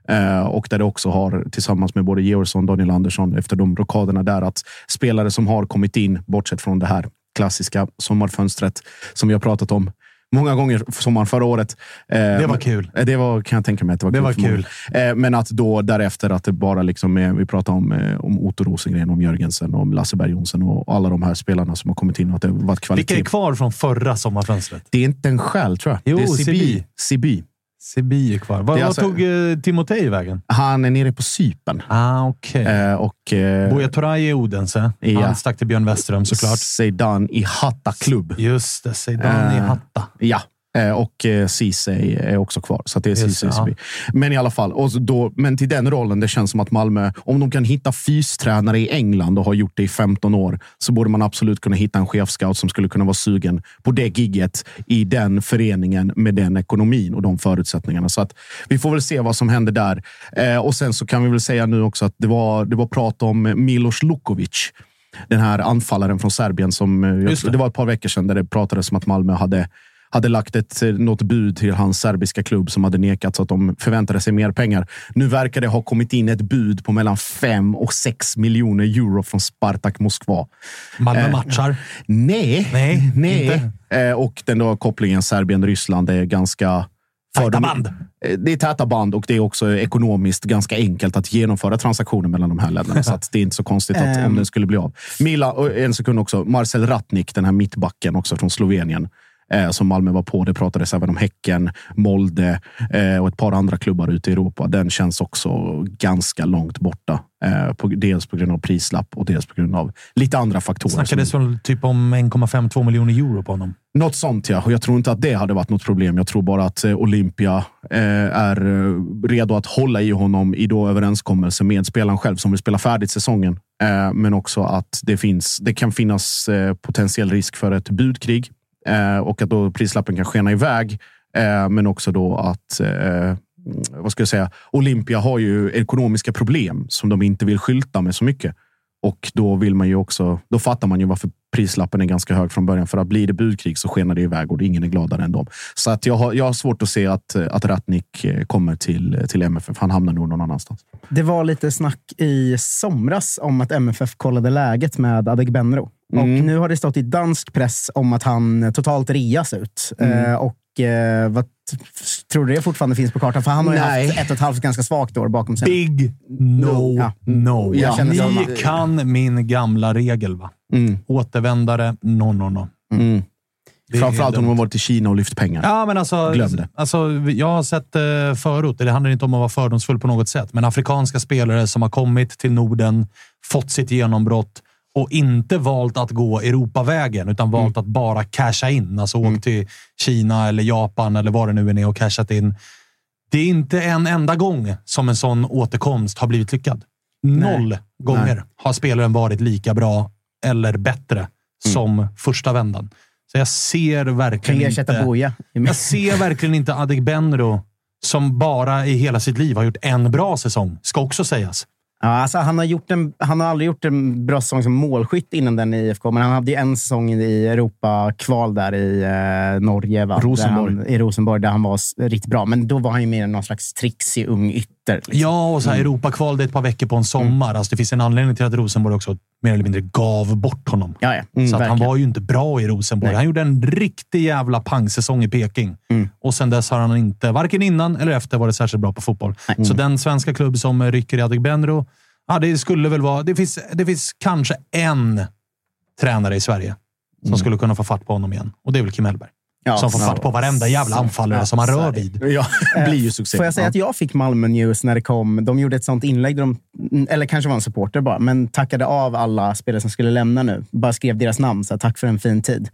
Eh, och där det också har tillsammans med både Georgsson och Daniel Andersson efter de rockaderna där att spelare som har kommit in, bortsett från det här klassiska sommarfönstret som vi har pratat om många gånger sommaren förra året. Eh, Det var kul. Eh, Det var, kan jag tänka mig att det var Det kul. var många. kul. Eh, men att då därefter att det bara liksom är, vi pratar om, om Otto Rosengren, om Jörgensen, om Lasse Berg Jonsson och alla de här spelarna som har kommit in och att det varit kvalitet. Vilka är kvar från förra sommarfönstret? Det är inte en själ tror jag. Jo, det är Sibi. Sibi. Är kvar. Vad alltså- tog eh, Timotej vägen? Han är nere på Cypern. Ah, okej. Eh, och eh, Buya Turay i Odense. Ja. Han stack till Björn Westerholm såklart. Zeidan i Hatta klubb. Just det, Zeidan i Eh, Hatta. Ja, och eh, Ceesay är också kvar. Så det är Ceesay Sibi. Men i alla fall, och då, men till den rollen, det känns som att Malmö, om de kan hitta fystränare i England och har gjort det i 15 år, så borde man absolut kunna hitta en chefscout som skulle kunna vara sugen på det gigget i den föreningen med den ekonomin och de förutsättningarna. Så att vi får väl se vad som händer där. Eh, och sen så kan vi väl säga nu också att det var, det var prat om Milos Lukovic. Den här anfallaren från Serbien som eh, det. det var ett par veckor sedan där det pratades om att Malmö hade hade lagt ett, eh, något bud till hans serbiska klubb som hade nekat så att de förväntade sig mer pengar. Nu verkar det ha kommit in ett bud på mellan 5 och 6 miljoner euro från Spartak Moskva. Malmö Eh, matchar. Nej, Nej, nej. Eh, och den då kopplingen Serbien-Ryssland är ganska Tajta band. Eh, Det är täta band och det är också ekonomiskt ganska enkelt att genomföra transaktioner mellan de här länderna. så att det är inte så konstigt att, om Ehm. den skulle bli av. Mila, en sekund också. Marcel Ratnik, den här mittbacken också från Slovenien. Eh, som Malmö var på. Det pratades även om Häcken, Molde eh, och ett par andra klubbar ute i Europa. Den känns också ganska långt borta. Eh, på, dels på grund av prislapp och dels på grund av lite andra faktorer. som- Snackades väl typ om 1,52 miljoner euro på honom. något sånt ja. Och jag tror inte att det hade varit något problem. Jag tror bara att eh, Olympia eh, är eh, redo att hålla i honom i då överenskommelse med spelaren själv som vill spela färdigt säsongen. Men också att det, finns, det kan finnas potentiell risk för ett budkrig Eh, och att då prislappen kan skena iväg. Eh, men också då att eh, vad ska jag säga? Olympia har ju ekonomiska problem som de inte vill skylta med så mycket. Och då vill man ju också, då fattar man ju varför prislappen är ganska hög från början. För att blir det budkrig så skenar det iväg och ingen är gladare än dem. Så att jag, har, jag har svårt att se att, att Ratnik eh, kommer till, till MFF. Han hamnar nog någon annanstans. Det var lite snack i somras om att MFF kollade läget med Adegbenro. Och Mm. nu har det stått i dansk press om att han totalt reas ut. Mm. Eh, och eh, vad Tror du det fortfarande finns på kartan? För han har ju Nej. haft ett och ett halvt ganska svagt år bakom sig. Big no, Ja. no. Jag känner Ni samma. kan min gamla regel, va? Mm. Återvändare, no, no, no. Mm. Det är Framförallt om de har varit i Kina och lyft pengar. Ja, men alltså, Glöm det. alltså, jag har sett eh, förut, det handlar inte om att vara fördomsfull på något sätt, men afrikanska spelare som har kommit till Norden, fått sitt genombrott och inte valt att gå Europavägen, utan valt att bara casha in. Alltså åkt till Kina eller Japan eller vad det nu än är och cashat in. Det är inte en enda gång som en sån återkomst har blivit lyckad. Noll gånger Nej. har spelaren varit lika bra eller bättre som första vändan. Så jag ser verkligen ersätta inte... Boja. Jag ser verkligen inte Adegbenro som bara i hela sitt liv har gjort en bra säsong, ska också sägas. Ja, alltså han, har gjort en, han har aldrig gjort en bra säsong som målskytt innan den i IFK, men han hade ju en säsong i Europa-kval där i eh, Norge. Va? Rosenborg. Han, I Rosenborg, där han var riktigt bra. Men då var han ju mer någon slags trixig ung ytter. Liksom. Ja, och så här Europakval det är ett par veckor på en sommar. Alltså, det finns en anledning till att Rosenborg också mer eller mindre gav bort honom. Ja, ja. så att han var ju inte bra i Rosenborg. Nej. Han gjorde en riktig jävla pangsäsong i Peking. Mm. Och sen dess har han inte, varken innan eller efter, varit särskilt bra på fotboll. Så den svenska klubb som rycker i Adegbenro, ja, det skulle väl vara... Det finns, det finns kanske en tränare i Sverige som skulle kunna få fatt på honom igen. Och det är väl Kim Hellberg. Ja, som får fatt på varenda jävla anfallare som han rör vid. Ja, blir ju succé. Får jag säga Ja. att jag fick Malmö News när det kom. De gjorde ett sånt inlägg, där de, eller kanske var en supporter bara, men tackade av alla spelare som skulle lämna nu. Bara skrev deras namn, så här, tack för en fin tid.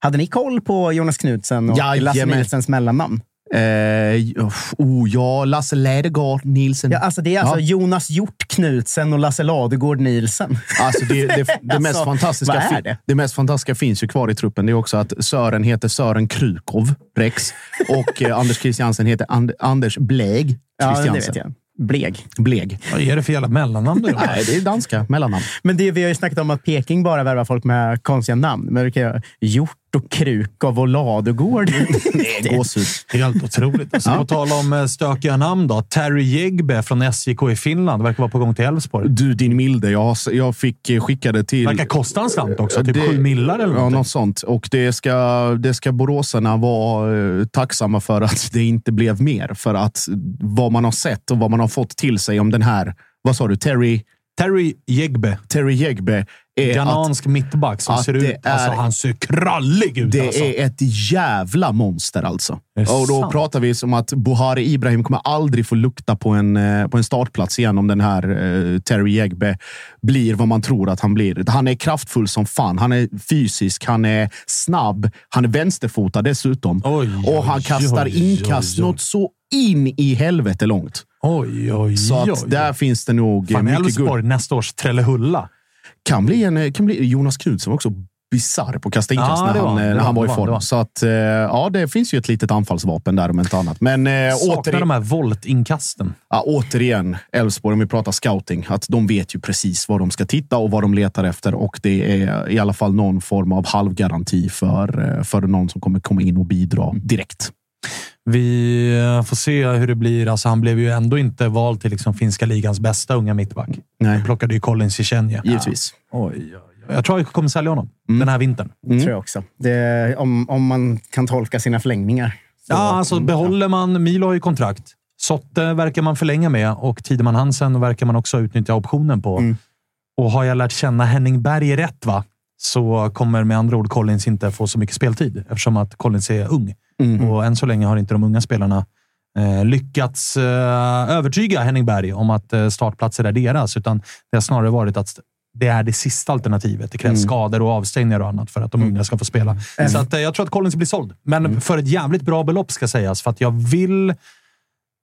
Hade ni koll på Jonas Knudsen och Lasse Jajamän. Nilsens mellannamn? Eh, oh, ja, Lasse Lädergård Nielsen. Ja, alltså det är alltså Ja. Jonas Hjort Knudsen och Lasse Ladegård Nielsen. Alltså det, det, det, mest Alltså, fantastiska är det? det mest fantastiska finns ju kvar i truppen. Det är också att Sören heter Sören Krukov, Rex. Och eh, Anders Christiansen heter And, Anders Bläg Ja, det Christiansen. jag. Bleg. Bleg. Vad är det för jävla mellannamn? då? Nej, det är danska mellannamn. Men det, vi har ju snackat om att Peking bara värvar folk med konstiga namn. Men det kan jag, Hjort och Krukov och Ladugård. Det är gåshud. Helt otroligt. Alltså, På tal om eh, stökiga namn då. Terry Jegbe från SJK i Finland verkar vara på gång till Elfsborg. Du, din milde. Jag, jag fick eh, skicka det till... Verkar kosta en slant också. Typ Det- sju millar eller Ja, någonting. något sånt. Och det ska, det ska boråsarna vara eh, tacksamma för att det inte blev mer. För att vad man har sett och vad man har fått till sig om den här, vad sa du, Terry, Terry Jegbe. Terry Jegbe. Är att Ghanansk mittback som ser ut... Alltså, är- han ser krallig ut det alltså. är ett jävla monster alltså. Och då sant. pratar vi som att Buhari Ibrahim kommer aldrig få lukta på en, eh, på en startplats igen om den här eh, Terry Jegbe blir vad man tror att han blir. Han är kraftfull som fan. Han är fysisk, han är snabb, han är vänsterfotad dessutom. Oj, och han kastar oj, inkast något så in i helvete långt. Oj, oj, Så att där finns det nog Fan, mycket Elfsborg, nästa års Trellehulla. Kan bli, en, kan bli Jonas Knudsen var också bisarr på att kasta inkast Ja, när, var han, eh, det när var han var i var form. han. Så att, eh, ja, det finns ju ett litet anfallsvapen där om inte annat. Men eh, återigen, de här voltinkasten. ja, återigen, Elfsborg, om vi pratar scouting, att de vet ju precis vad de ska titta och vad de letar efter. Och det är i alla fall någon form av halvgaranti för, eh, för någon som kommer komma in och bidra direkt. Vi får se hur det blir. Alltså, han blev ju ändå inte vald till liksom finska ligans bästa unga mittback. Nej, De plockade ju Colin Cichenje. givetvis. Oj, oj, oj. Jag tror jag kommer sälja honom den här vintern. tror jag också. Det, om, om man kan tolka sina förlängningar Ja, alltså behåller man... Milo har ju kontrakt. Sotte verkar man förlänga med och Tideman Hansen verkar man också utnyttja optionen på. Mm. Och har jag lärt känna Henning Berg rätt, va? så kommer med andra ord Collins inte få så mycket speltid eftersom att Collins är ung. Mm. Och än så länge har inte de unga spelarna lyckats eh, övertyga Henning Berg om att eh, startplatser är deras, utan det har snarare varit att det är det sista alternativet. Det krävs Mm. skador och avstängningar och annat för att de unga ska få spela. Så att, eh, jag tror att Collins blir såld, men för ett jävligt bra belopp ska sägas. För att jag vill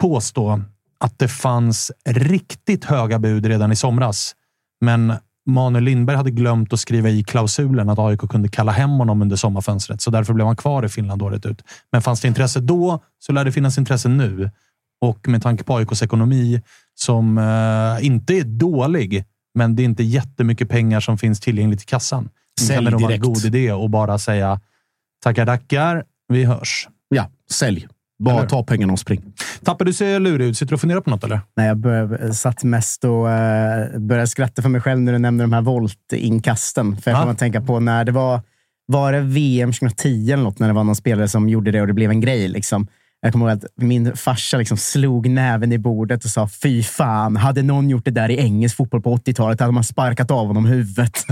påstå att det fanns riktigt höga bud redan i somras. Men Manuel Lindberg hade glömt att skriva i klausulen att AIK kunde kalla hem honom under sommarfönstret, så därför blev han kvar i Finland året ut. Men fanns det intresse då så lär det finnas intresse nu. Och med tanke på AIKs ekonomi, som eh, inte är dålig, men det är inte jättemycket pengar som finns tillgängligt i kassan. Sälj kan det en direkt. god idé att bara säga tackar, tackar, vi hörs. Ja, sälj. Bara Eller? ta pengarna och spring. Tapper, du ser lurig ut. Sitter du och funderar på något eller? Nej, jag bör, satt mest och uh, började skratta för mig själv när du nämnde de här voltinkasten. För jag Ja. kommer att tänka på när det var, var det VM 2010 eller något, när det var någon spelare som gjorde det och det blev en grej. Liksom. Jag kommer ihåg att min farsa liksom slog näven i bordet och sa fy fan, hade någon gjort det där i engelsk fotboll på 80-talet hade man sparkat av honom huvudet.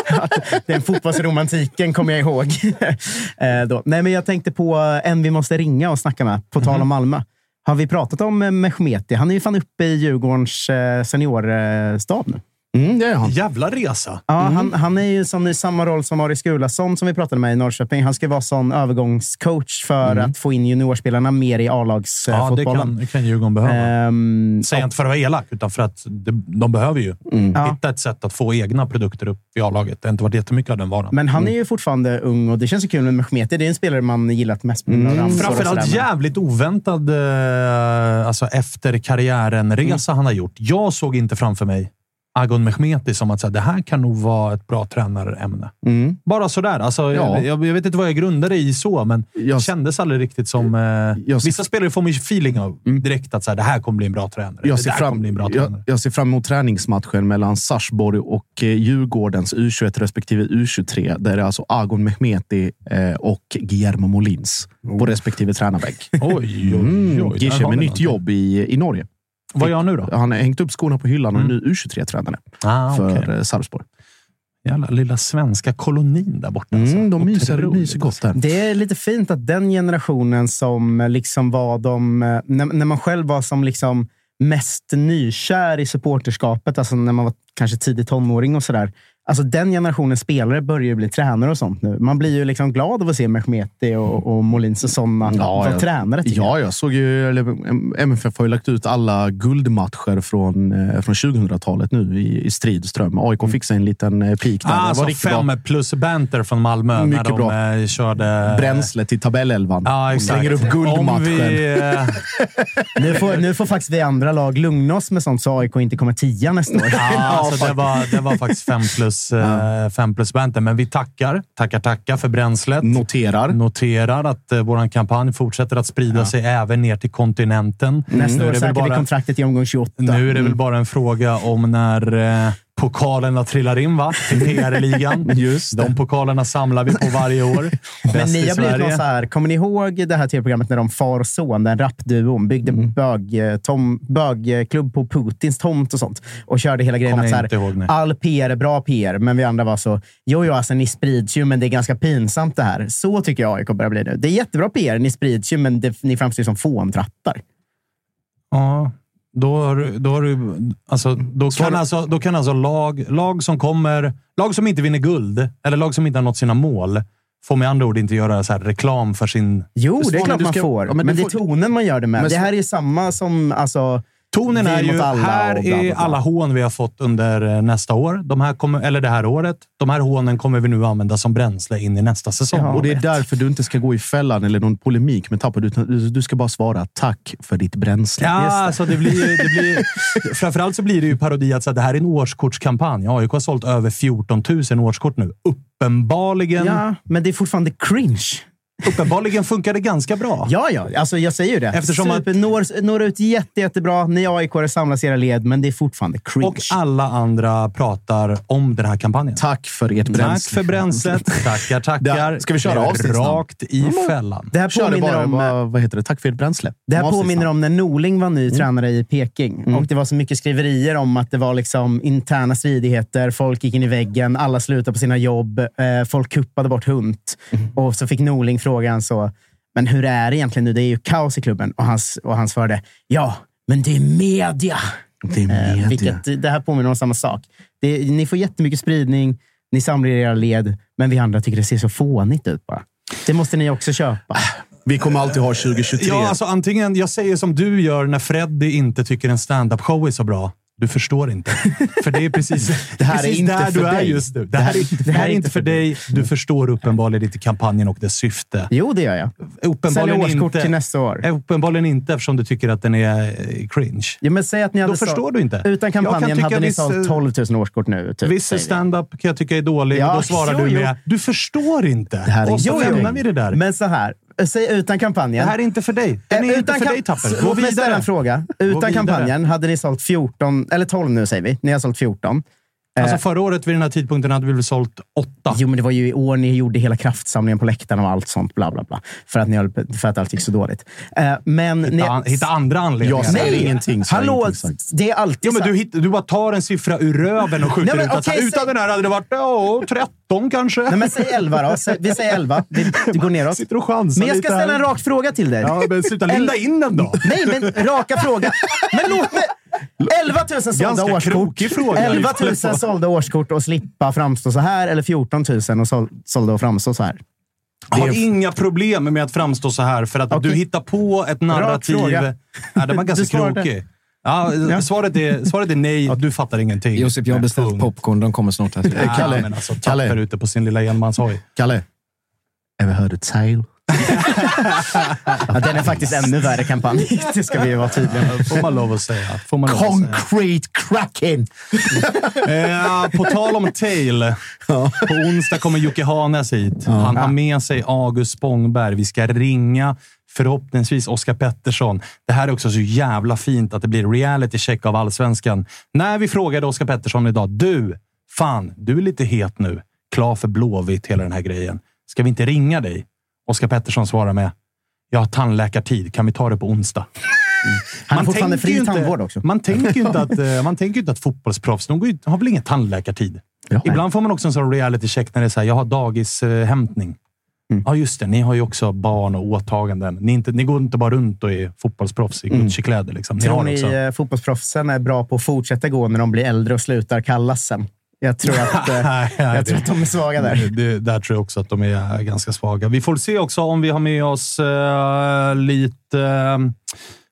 Den fotbollsromantiken kommer jag ihåg. Eh, då. Nej, men jag tänkte på en vi måste ringa och snacka med, på tal om Malmö. Har vi pratat om eh, Mehmeti? Han är ju fan uppe i Djurgårdens eh, seniorstab nu. Mm, det är han. Jävla resa. Ja, han, han är ju som i samma roll som Aris Gulason som vi pratade med i Norrköping. Han ska vara sån övergångscoach för att få in juniorspelarna mer i Ja, det A-lagsfotbollen. kan, det kan Djurgården behöva. Ehm, Säg inte för att vara elak, utan för att de, de behöver ju Ja. hitta ett sätt att få egna produkter upp i A-laget. Det har inte varit jättemycket av den varan. men han är ju fortfarande ung och det känns ju kul med Mehmeti. Det är en spelare man gillat mest och Framförallt jävligt oväntad eh, alltså efter karriären-resa han har gjort. Jag såg inte framför mig Agon Mehmeti som att säga, det här kan nog vara ett bra tränarämne. Mm. Bara sådär. Alltså, Ja. jag, jag, jag vet inte vad jag grundade i så, men Jag- det kändes aldrig riktigt som... Eh, Jag- vissa spelare får man ju feeling av direkt att så här, det här kommer bli en bra tränare. Jag ser, fram, bli en bra tränare. jag ser fram emot träningsmatchen mellan Sarsborg och eh, Djurgårdens U21 respektive U23. Där det är alltså Agon Mehmeti eh, och Guillermo Molins på respektive tränarbänk. Oj, oj, Mm, oj. där Gishe med nytt jobb i, i Norge. Vad gör han nu då? Han har hängt upp skorna på hyllan och är nu U23-tränare Ah, för okej. eh, Sarpsborg. Jävla lilla svenska kolonin där borta. alltså. Mm, de myser, myser gott där. Det är lite fint att den generationen som liksom var de... eh, När, när man själv var som liksom mest nykär i supporterskapet, alltså när man var kanske tidig tonåring och sådär. Alltså den generationen spelare börjar ju bli tränare och sånt nu. Man blir ju liksom glad av att se Mehmeti och, och Molins och sådana Ja, vara ja. tränare. Ja, jag såg ju... MFF har ju lagt ut alla guldmatcher från, eh, från 2000-talet nu i, i Stridström. AIK fick sig en liten eh, peak där. Ah, det alltså fem bra. plus banter från Malmö Mycket när de bra. eh, körde... Bränsle till tabellelvan. Ja, exakt. Slänger upp guldmatchen. vi, Nu får, nu får faktiskt vi andra lag lugna oss med sånt så AIK inte kommer tia nästa år. Ja, alltså det, var, det var faktiskt fem plus, eh, fem plus banter, men vi tackar, tackar, tackar för bränslet. Noterar. Noterar att eh, vår kampanj fortsätter att sprida sig även ner till kontinenten. Nästa Nu är år det väl säkrar vi bara- kontraktet i omgång 28. Nu är det väl bara en fråga om när eh, pokalerna trillar in va? till PR-ligan. De pokalerna samlar vi på varje år. Men ni har blivit någon så här, kommer ni ihåg det här tv-programmet när de far och son, den rapduon, byggde Mm. bög, eh, tom, bögklubb på Putins tomt och sånt och körde hela grejen att så här, ihåg, all PR är bra PR, men vi andra var så, jo, jo, alltså ni sprids ju, men det är ganska pinsamt det här. Så tycker jag AIK börjar bli nu. Det är jättebra PR, ni sprids ju, men det, ni framstår ju som fåntrattar. Ja, då, har du- då, har du, alltså, då, kan alltså, då kan alltså lag, lag som kommer... Lag som inte vinner guld, eller lag som inte har nått sina mål, får med andra ord inte göra så här reklam för sin... Jo, det är klart man ska- får. ja, men men det är tonen man gör det med. Men det här är samma som... Alltså, Tonen är ju, alla här och bla, bla, är bla. alla hån vi har fått under eh, nästa år. De här kommer, eller det här året. De här hånen kommer vi nu använda som bränsle in i nästa säsong. Ja. Och det är därför du inte ska gå i fällan eller någon polemik med Tapper. Du, du ska bara svara tack för ditt bränsle. Ja, alltså det blir, det blir, framförallt så blir det ju parodi att så här, det här är en årskortskampanj. AIK har sålt över 14 000 årskort nu. Uppenbarligen. ja, men det är fortfarande cringe. Uppenbarligen funkar det ganska bra. Ja, ja. Alltså, jag säger ju det. Eftersom att- Super, når, når ut jätte, jättebra. Ni AIK samlas i era led, men det är fortfarande cringe. Och alla andra pratar om den här kampanjen. Tack för ert Tack bränsle. för bränslet. Tackar, tackar. Ska vi köra avsnittsnamn? Rakt i fällan. det här påminner bara, om... vad, vad heter det? Tack för ert bränsle. Det här påminner om när Norling var ny Mm. tränare i Peking. Och Det var så mycket skriverier om att det var liksom interna stridigheter. Folk gick in i väggen, alla slutade på sina jobb, eh, folk kuppade bort Hunt. Mm. Och så fick Norling frågan så, men hur är det egentligen nu? Det är ju kaos i klubben. Och, hans, och han svarade, ja, men det är media. Det är Eh, media. vilket, det här påminner om samma sak. Det, ni får jättemycket spridning, ni samlar er era led, men vi andra tycker det ser så fånigt ut bara. Det måste ni också köpa. Vi kommer alltid ha 2023. Ja, alltså antingen, jag säger som du gör när Freddy inte tycker en stand-up-show är så bra. Du förstår inte. För det är precis, Det här är precis inte där för du är dig. just nu. Det här, är, det här är inte för dig. Du förstår uppenbarligen inte kampanjen och dess syfte. Jo, det gör jag. Uppenbarligen årskort inte, till nästa år. Eh, uppenbarligen inte eftersom du tycker att den är eh, cringe. Ja, men säg att ni hade Då förstår sålt- du inte. Utan kan kampanjen tycka hade ni viss, sålt eh, 12 000 årskort nu. Typ, Viss stand-up kan jag tycka är dålig Ja, och då svarar jo, du jo. med “Du förstår inte”. här är och så Jo, jo. lämnar vi det där. Men så här, säg utan kampanjen. det här är inte för dig. Den är Eh, inte för dig, Tapper. Gå vidare. en fråga. Utan kampanjen hade ni sålt 14, eller 12 nu säger vi. Ni har sålt 14. Alltså förra året vid den här tidpunkten hade vi väl sålt åtta. Jo, men det var ju i år ni gjorde hela kraftsamlingen på läktarna och allt sånt. Bla, bla, bla. För att, ni höll, för att allt gick så dåligt. Eh, men ni, Hitta, an- hitta andra anledningar. Jag säger ingenting. så Hallå! ingenting. Det är alltid Jo, men du, hitt, du bara tar en siffra ur röven och skjuter Nej, men ut okej, utan säg- den här hade det varit ja, 13 kanske. Nej, men säg 11 då. Vi säger 11. Vi, vi går neråt. Sitter och chansar Men jag ska ställa en rak fråga till dig. Ja, men sluta linda in den då. Nej, men raka fråga. Men låt mig... 11 000 sålda Ganska årskort. fråga. 11 000 sålda årskort och slippa framstå så här. Eller 14 000 och sål- sålda och framstå så här. Jag har inga problem med att framstå så här för att Okej. du hittar på ett narrativ. Ja, det var ganska krokig. Ja, svaret, är, svaret är nej. Du fattar ingenting. Josip, jag har beställt popcorn. De kommer snart. Här. Kalle. Ja, men alltså, Kalle. Ute på sin lilla enmanshoj. Kalle. Ever heard a tale? Ja, den är faktiskt ännu värre kampanj. Det ska vi vara tydliga med. Får man lov att säga. Får man. Concrete cracking! Eh, på tal om tail. På onsdag kommer Jocke Hanes hit. Han har med sig August Spångberg. Vi ska ringa förhoppningsvis Oskar Pettersson. Det här är också så jävla fint att det blir reality check av allsvenskan. När vi frågade Oskar Pettersson idag. Du, fan, du är lite het nu. Klar för Blåvitt, hela den här grejen. Ska vi inte ringa dig? Oskar Pettersson svarar med. Jag har tandläkartid. Kan vi ta det på onsdag? Han har fortfarande tänker ju fri inte- tandvård också. Man tänker ju inte att, eh, man tänker inte att fotbollsproffs, de ju, har väl ingen tandläkartid? Ja. Ibland får man också en sån reality check när det är så här, jag har dagishämtning. Mm. Ja, just det. Ni har ju också barn och åtaganden. Ni, är inte, ni går inte bara runt och är fotbollsproffs i Gucci-kläder. Liksom. Ni Mm. Tror ni också. eh, fotbollsproffsen är bra på att fortsätta gå när de blir äldre och slutar kallas sen? Jag tror att, eh, jag tror att de är svaga där. Det, det, där tror jag också att de är ganska svaga. Vi får se också om vi har med oss eh, lite eh,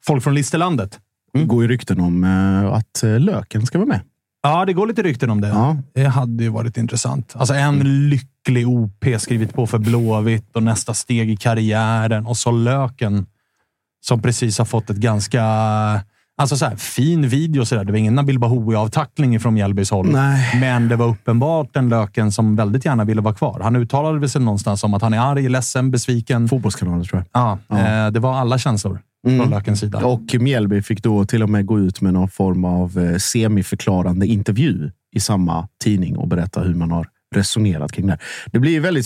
folk från Listerlandet. Det går ju rykten om eh, att eh, Löken ska vara med. Ja, det går lite rykten om det. Ja. Det hade ju varit intressant. Alltså en lycklig OP skrivit på för Blåvitt och nästa steg i karriären. Och så Löken som precis har fått ett ganska alltså så här, fin video. Så där. Det var ingen Nabil Bahoui-avtackling från Mjällbys håll. Nej. Men det var uppenbart en Löken som väldigt gärna ville vara kvar. Han uttalade sig någonstans om att han är arg, ledsen, besviken. Fotbollskanalen tror jag. Ja, Ja. Eh, det var alla känslor Mm. från Lökens sida. Och Mjällby fick då till och med gå ut med någon form av eh, semiförklarande intervju i samma tidning och berätta hur man har resonerat kring det. Det blir väldigt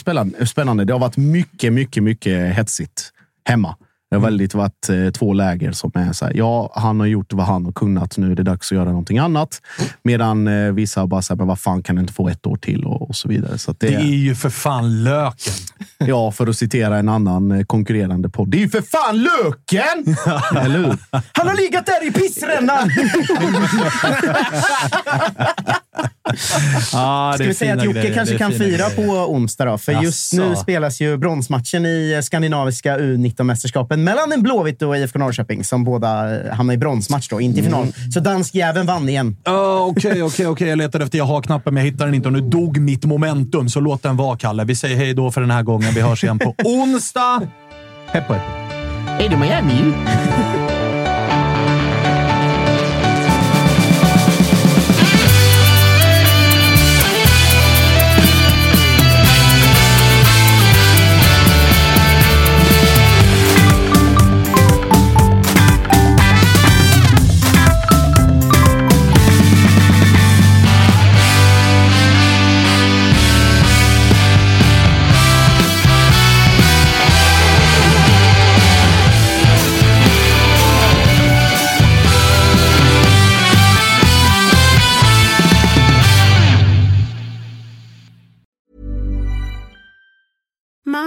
spännande. Det har varit mycket, mycket, mycket hetsigt hemma. Det har väldigt varit eh, två läger som är så här. Ja, han har gjort vad han har kunnat. Nu är det dags att göra någonting annat. Medan eh, vissa bara säger, men vad fan kan du inte få ett år till och, och så vidare. Så det, Det är ju för fan Löken. Ja, för att citera en annan eh, konkurrerande podd. Det är ju för fan Löken! Eller hur? Han har legat där i pissrännan! Ah, Ska vi säga att Jocke kanske kan fira på onsdag då? För just Jaså. nu spelas ju bronsmatchen i eh, skandinaviska U19-mästerskapen mellan en Blåvitt och IFK Norrköping som båda eh, hamnar i bronsmatch då, inte i final. Så danskjäveln vann igen. Ja, Okej, okej, okej. Jag letade efter jag-har-knappen, men jag hittade den inte. Och nu dog mitt momentum, så låt den vara, Kalle. Vi säger hej då för den här gången. Vi hörs igen på onsdag. Hej på er! Är du Miami?